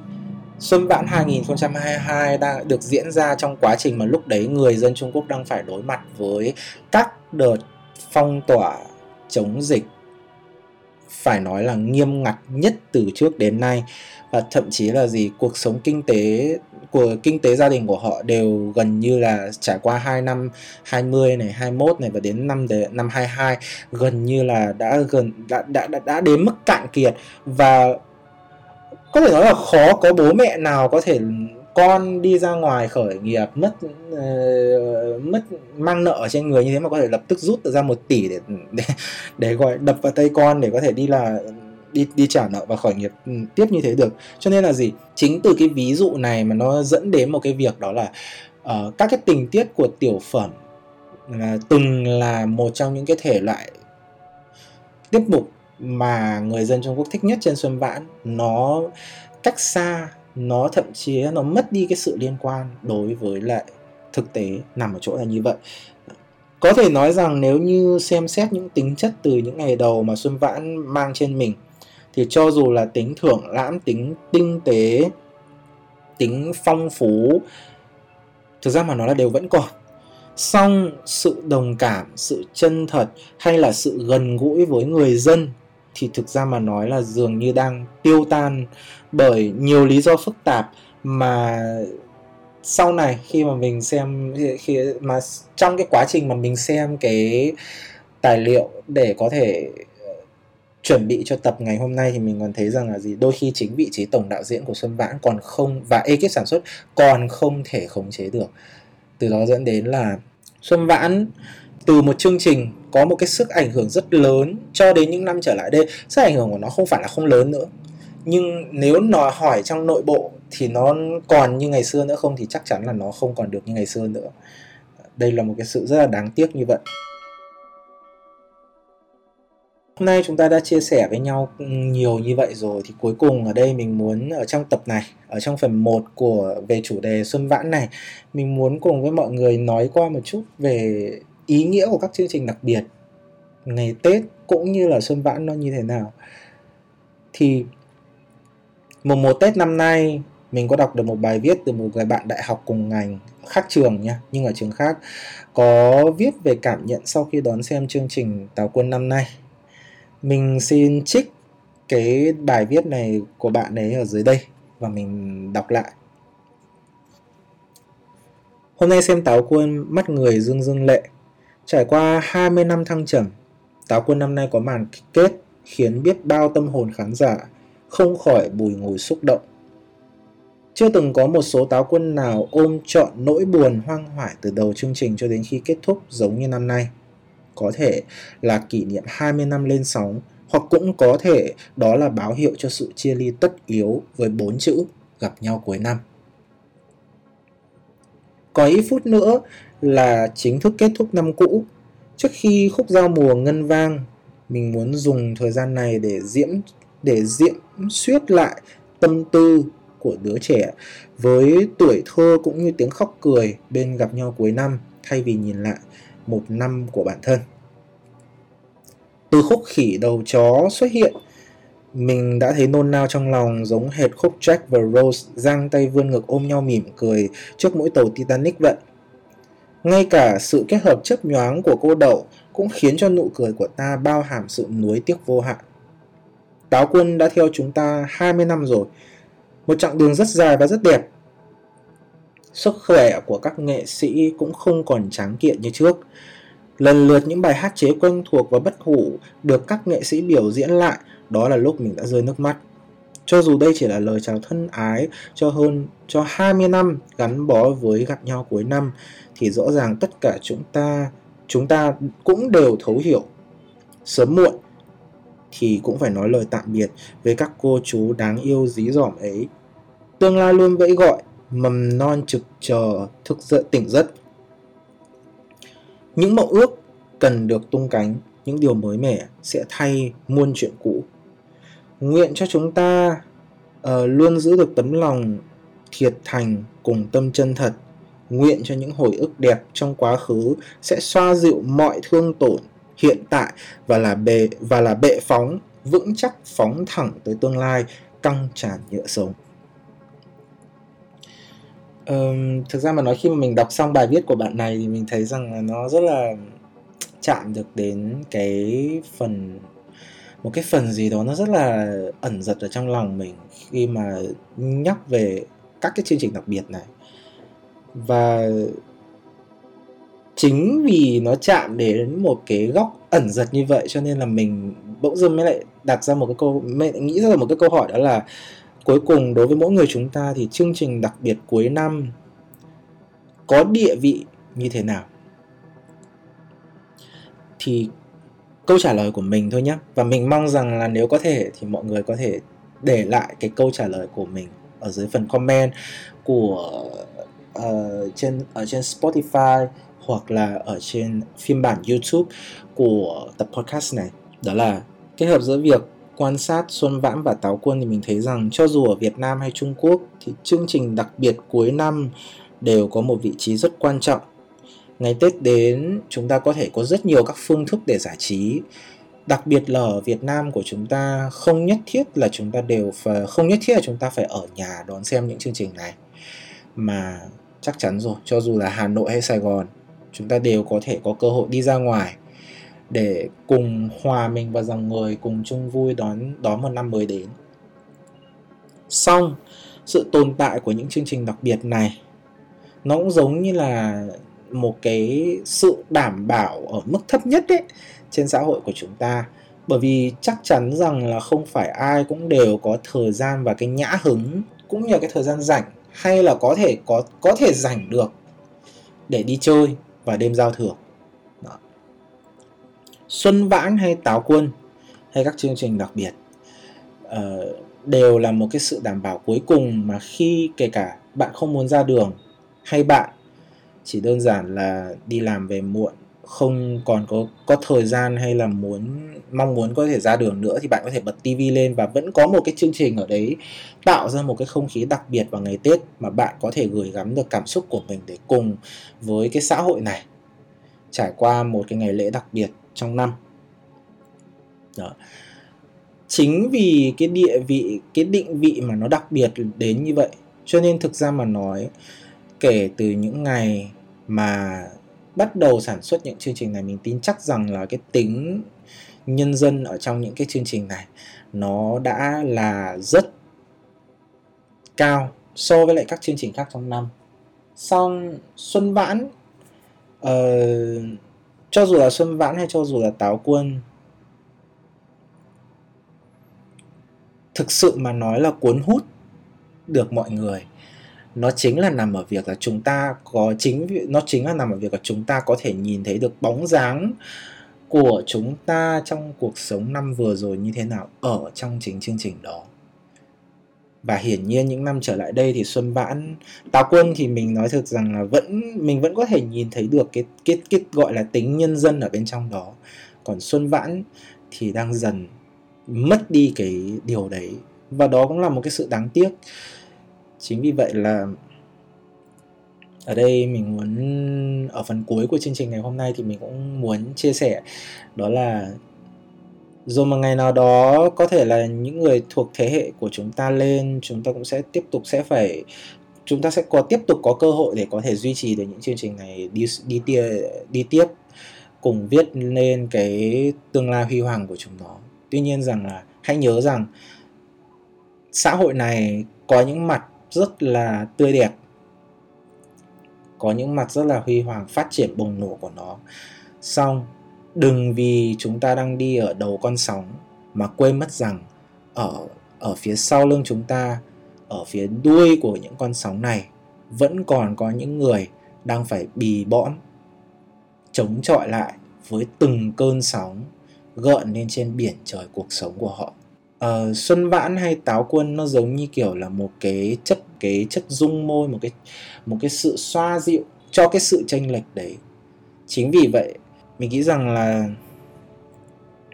Xuân Vãn 2022 đang được diễn ra trong quá trình mà lúc đấy người dân Trung Quốc đang phải đối mặt với các đợt phong tỏa chống dịch phải nói là nghiêm ngặt nhất từ trước đến nay. Và thậm chí là gì cuộc sống kinh tế của kinh tế gia đình của họ đều gần như là trải qua 2 năm 20 này 21 này và đến năm de, năm 22 gần như là đã gần đã đã đã, đã đến mức cạn kiệt. Và có thể nói là khó có bố mẹ nào có thể con đi ra ngoài khởi nghiệp mất uh, mất mang nợ trên người như thế mà có thể lập tức rút ra một tỷ để để để gọi đập vào tay con để có thể đi là đi đi trả nợ và khởi nghiệp ừ, tiếp như thế được. Cho nên là gì? Chính từ cái ví dụ này mà nó dẫn đến một cái việc đó là uh, các cái tình tiết của tiểu phẩm là từng là một trong những cái thể loại tiết mục mà người dân Trung Quốc thích nhất trên Xuân Vãn. Nó cách xa nó thậm chí nó mất đi cái sự liên quan đối với lại thực tế nằm ở chỗ là như vậy. Có thể nói rằng nếu như xem xét những tính chất từ những ngày đầu mà Xuân Vãn mang trên mình thì cho dù là tính thưởng lãm, tính tinh tế, tính phong phú, thực ra mà nó là đều vẫn còn. Song sự đồng cảm, sự chân thật hay là sự gần gũi với người dân thì thực ra mà nói là dường như đang tiêu tan bởi nhiều lý do phức tạp mà sau này khi mà mình xem, khi mà trong cái quá trình mà mình xem cái tài liệu để có thể chuẩn bị cho tập ngày hôm nay thì mình còn thấy rằng là gì? Đôi khi chính vị trí tổng đạo diễn của Xuân Vãn còn không và ekip sản xuất còn không thể khống chế được. Từ đó dẫn đến là Xuân Vãn từ một chương trình có một cái sức ảnh hưởng rất lớn cho đến những năm trở lại đây. Sức ảnh hưởng của nó không phải là không lớn nữa. Nhưng nếu nó hỏi trong nội bộ thì nó còn như ngày xưa nữa không thì chắc chắn là nó không còn được như ngày xưa nữa. Đây là một cái sự rất là đáng tiếc như vậy hôm nay chúng ta đã chia sẻ với nhau nhiều như vậy rồi thì cuối cùng ở đây mình muốn, ở trong tập này, ở trong phần 1 của, về chủ đề Xuân Vãn này, mình muốn cùng với mọi người nói qua một chút về ý nghĩa của các chương trình đặc biệt, ngày Tết cũng như là Xuân Vãn nó như thế nào. Thì mùng một Tết năm nay, mình có đọc được một bài viết từ một người bạn đại học cùng ngành khác trường nha, nhưng ở trường khác, có viết về cảm nhận sau khi đón xem chương trình Tào Quân năm nay mình xin trích cái bài viết này của bạn ấy ở dưới đây và mình đọc lại Hôm nay xem Táo Quân mắt người dương dương lệ Trải qua 20 năm thăng trầm, Táo Quân năm nay có màn kết khiến biết bao tâm hồn khán giả không khỏi bùi ngùi xúc động. Chưa từng có một số táo quân nào ôm trọn nỗi buồn hoang hoải từ đầu chương trình cho đến khi kết thúc giống như năm nay. Có thể là kỷ niệm 20 năm lên sóng, hoặc cũng có thể đó là báo hiệu cho sự chia ly tất yếu với bốn chữ gặp nhau cuối năm. Có ít phút nữa là chính thức kết thúc năm cũ. Trước khi khúc giao mùa ngân vang, mình muốn dùng thời gian này để diễm để diễm xuyết lại tâm tư của đứa trẻ với tuổi thơ cũng như tiếng khóc cười bên gặp nhau cuối năm thay vì nhìn lại một năm của bản thân. Từ khúc khỉ đầu chó xuất hiện, mình đã thấy nôn nao trong lòng giống hệt khúc Jack và Rose giang tay vươn ngực ôm nhau mỉm cười trước mũi tàu Titanic vậy. Ngay cả sự kết hợp chấp nhoáng của cô đậu cũng khiến cho nụ cười của ta bao hàm sự nuối tiếc vô hạn. Táo quân đã theo chúng ta 20 năm rồi. Một chặng đường rất dài và rất đẹp. Sức khỏe của các nghệ sĩ cũng không còn tráng kiện như trước. Lần lượt những bài hát chế quen thuộc và bất hủ được các nghệ sĩ biểu diễn lại, đó là lúc mình đã rơi nước mắt. cho dù đây chỉ là lời chào thân ái cho hơn cho 20 năm gắn bó với gặp nhau cuối năm thì rõ ràng tất cả chúng ta chúng ta cũng đều thấu hiểu sớm muộn thì cũng phải nói lời tạm biệt với các cô chú đáng yêu dí dỏm ấy. Tương lai luôn vẫy gọi, mầm non trực chờ thức dậy tỉnh giấc. Những mộng ước cần được tung cánh, những điều mới mẻ sẽ thay muôn chuyện cũ. Nguyện cho chúng ta uh, luôn giữ được tấm lòng thiệt thành cùng tâm chân thật. Nguyện cho những hồi ức đẹp trong quá khứ sẽ xoa dịu mọi thương tổn hiện tại và là bệ và là bệ phóng vững chắc phóng thẳng tới tương lai căng tràn nhựa sống um, thực ra mà nói khi mà mình đọc xong bài viết của bạn này thì mình thấy rằng là nó rất là chạm được đến cái phần một cái phần gì đó nó rất là ẩn giật ở trong lòng mình khi mà nhắc về các cái chương trình đặc biệt này. Và chính vì nó chạm đến một cái góc ẩn giật như vậy cho nên là mình bỗng dưng mới lại đặt ra một cái câu mới nghĩ ra một cái câu hỏi đó là cuối cùng đối với mỗi người chúng ta thì chương trình đặc biệt cuối năm có địa vị như thế nào? Thì câu trả lời của mình thôi nhé và mình mong rằng là nếu có thể thì mọi người có thể để lại cái câu trả lời của mình ở dưới phần comment của uh, trên ở trên Spotify hoặc là ở trên phiên bản YouTube của tập podcast này. Đó là kết hợp giữa việc quan sát Xuân Vãn và Táo Quân thì mình thấy rằng cho dù ở Việt Nam hay Trung Quốc thì chương trình đặc biệt cuối năm đều có một vị trí rất quan trọng. Ngày Tết đến, chúng ta có thể có rất nhiều các phương thức để giải trí. Đặc biệt là ở Việt Nam của chúng ta, không nhất thiết là chúng ta đều phải, không nhất thiết là chúng ta phải ở nhà đón xem những chương trình này mà chắc chắn rồi, cho dù là Hà Nội hay Sài Gòn, chúng ta đều có thể có cơ hội đi ra ngoài để cùng hòa mình vào dòng người cùng chung vui đón đón một năm mới đến. Xong, sự tồn tại của những chương trình đặc biệt này nó cũng giống như là một cái sự đảm bảo ở mức thấp nhất đấy trên xã hội của chúng ta bởi vì chắc chắn rằng là không phải ai cũng đều có thời gian và cái nhã hứng cũng như là cái thời gian rảnh hay là có thể có có thể rảnh được để đi chơi và đêm giao thừa Xuân Vãn hay Táo Quân hay các chương trình đặc biệt uh, đều là một cái sự đảm bảo cuối cùng mà khi kể cả bạn không muốn ra đường hay bạn chỉ đơn giản là đi làm về muộn không còn có có thời gian hay là muốn mong muốn có thể ra đường nữa thì bạn có thể bật tivi lên và vẫn có một cái chương trình ở đấy tạo ra một cái không khí đặc biệt vào ngày Tết mà bạn có thể gửi gắm được cảm xúc của mình để cùng với cái xã hội này trải qua một cái ngày lễ đặc biệt trong năm. Đó. Chính vì cái địa vị, cái định vị mà nó đặc biệt đến như vậy cho nên thực ra mà nói kể từ những ngày mà bắt đầu sản xuất những chương trình này mình tin chắc rằng là cái tính nhân dân ở trong những cái chương trình này nó đã là rất cao so với lại các chương trình khác trong năm xong xuân vãn uh, cho dù là xuân vãn hay cho dù là táo quân, thực sự mà nói là cuốn hút được mọi người. Nó chính là nằm ở việc là chúng ta có chính, nó chính là nằm ở việc là chúng ta có thể nhìn thấy được bóng dáng của chúng ta trong cuộc sống năm vừa rồi như thế nào ở trong chính chương trình đó và hiển nhiên những năm trở lại đây thì Xuân Vãn, Táo Quân thì mình nói thực rằng là vẫn, mình vẫn có thể nhìn thấy được cái cái cái gọi là tính nhân dân ở bên trong đó. Còn Xuân Vãn thì đang dần mất đi cái điều đấy. Và đó cũng là một cái sự đáng tiếc. Chính vì vậy là ở đây mình muốn, ở phần cuối của chương trình ngày hôm nay thì mình cũng muốn chia sẻ, đó là rồi một ngày nào đó có thể là những người thuộc thế hệ của chúng ta lên, chúng ta cũng sẽ tiếp tục sẽ phải, chúng ta sẽ có tiếp tục có cơ hội để có thể duy trì được những chương trình này đi đi tia, đi tiếp, cùng viết lên cái tương lai huy hoàng của chúng nó. Tuy nhiên rằng là, hãy nhớ rằng, xã hội này có những mặt rất là tươi đẹp, có những mặt rất là huy hoàng, phát triển bùng nổ của nó. Xong đừng vì chúng ta đang đi ở đầu con sóng mà quên mất rằng ở ở phía sau lưng chúng ta ở phía đuôi của những con sóng này vẫn còn có những người đang phải bì bõm chống chọi lại với từng cơn sóng gợn lên trên biển trời cuộc sống của họ. Uh, xuân vãn hay táo quân nó giống như kiểu là một cái chất cái chất dung môi một cái một cái sự xoa dịu cho cái sự tranh lệch đấy. Chính vì vậy mình nghĩ rằng là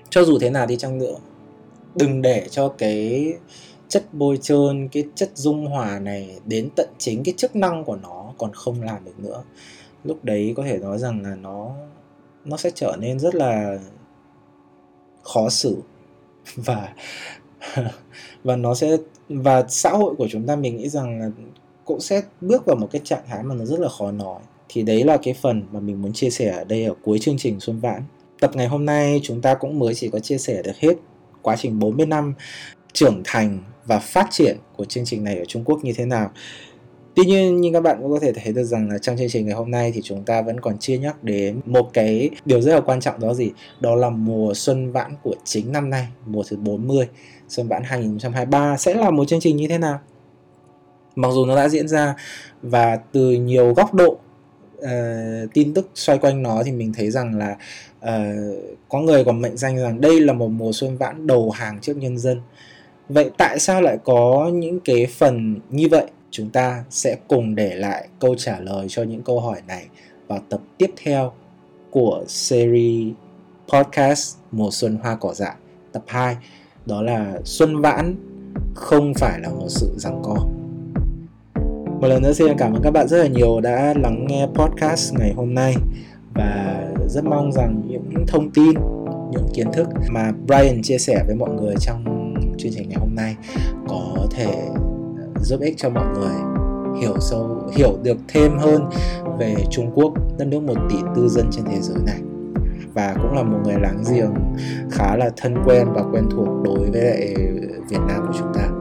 cho dù thế nào đi chăng nữa, đừng để cho cái chất bôi trơn, cái chất dung hòa này đến tận chính cái chức năng của nó còn không làm được nữa. Lúc đấy có thể nói rằng là nó nó sẽ trở nên rất là khó xử. Và và nó sẽ, và xã hội của chúng ta mình nghĩ rằng là cũng sẽ bước vào một cái trạng thái mà nó rất là khó nói thì đấy là cái phần mà mình muốn chia sẻ ở đây ở cuối chương trình Xuân Vãn tập ngày hôm nay chúng ta cũng mới chỉ có chia sẻ được hết quá trình 40 năm trưởng thành và phát triển của chương trình này ở Trung Quốc như thế nào Tuy nhiên như các bạn cũng có thể thấy được rằng là trong chương trình ngày hôm nay thì chúng ta vẫn còn chưa nhắc đến một cái điều rất là quan trọng đó gì? Đó là mùa xuân vãn của chính năm nay, mùa thứ 40, xuân vãn 2023 sẽ là một chương trình như thế nào? Mặc dù nó đã diễn ra và từ nhiều góc độ uh, tin tức xoay quanh nó thì mình thấy rằng là uh, có người còn mệnh danh rằng đây là một mùa xuân vãn đầu hàng trước nhân dân. Vậy tại sao lại có những cái phần như vậy? chúng ta sẽ cùng để lại câu trả lời cho những câu hỏi này vào tập tiếp theo của series podcast Mùa xuân hoa cỏ dại tập 2 đó là Xuân vãn không phải là một sự giằng co. Một lần nữa xin cảm ơn các bạn rất là nhiều đã lắng nghe podcast ngày hôm nay và rất mong rằng những thông tin, những kiến thức mà Brian chia sẻ với mọi người trong chương trình ngày hôm nay có thể giúp ích cho mọi người hiểu sâu hiểu được thêm hơn về Trung Quốc đất nước một tỷ tư dân trên thế giới này và cũng là một người láng giềng khá là thân quen và quen thuộc đối với lại Việt Nam của chúng ta.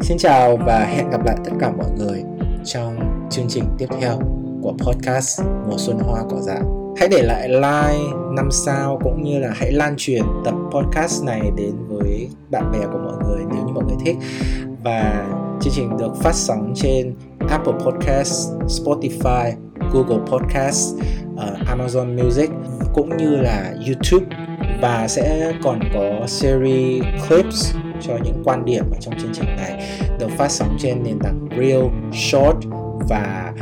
Xin chào và hẹn gặp lại tất cả mọi người trong chương trình tiếp theo của podcast Mùa Xuân Hoa Cỏ Dại. Hãy để lại like, 5 sao cũng như là hãy lan truyền tập podcast này đến với bạn bè của mọi người nếu như mọi người thích và chương trình được phát sóng trên Apple Podcast, Spotify, Google Podcast, uh, Amazon Music cũng như là YouTube và sẽ còn có series clips cho những quan điểm ở trong chương trình này được phát sóng trên nền tảng Real Short và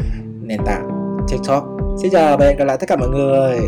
nền tảng TikTok. Xin chào và hẹn gặp lại tất cả mọi người.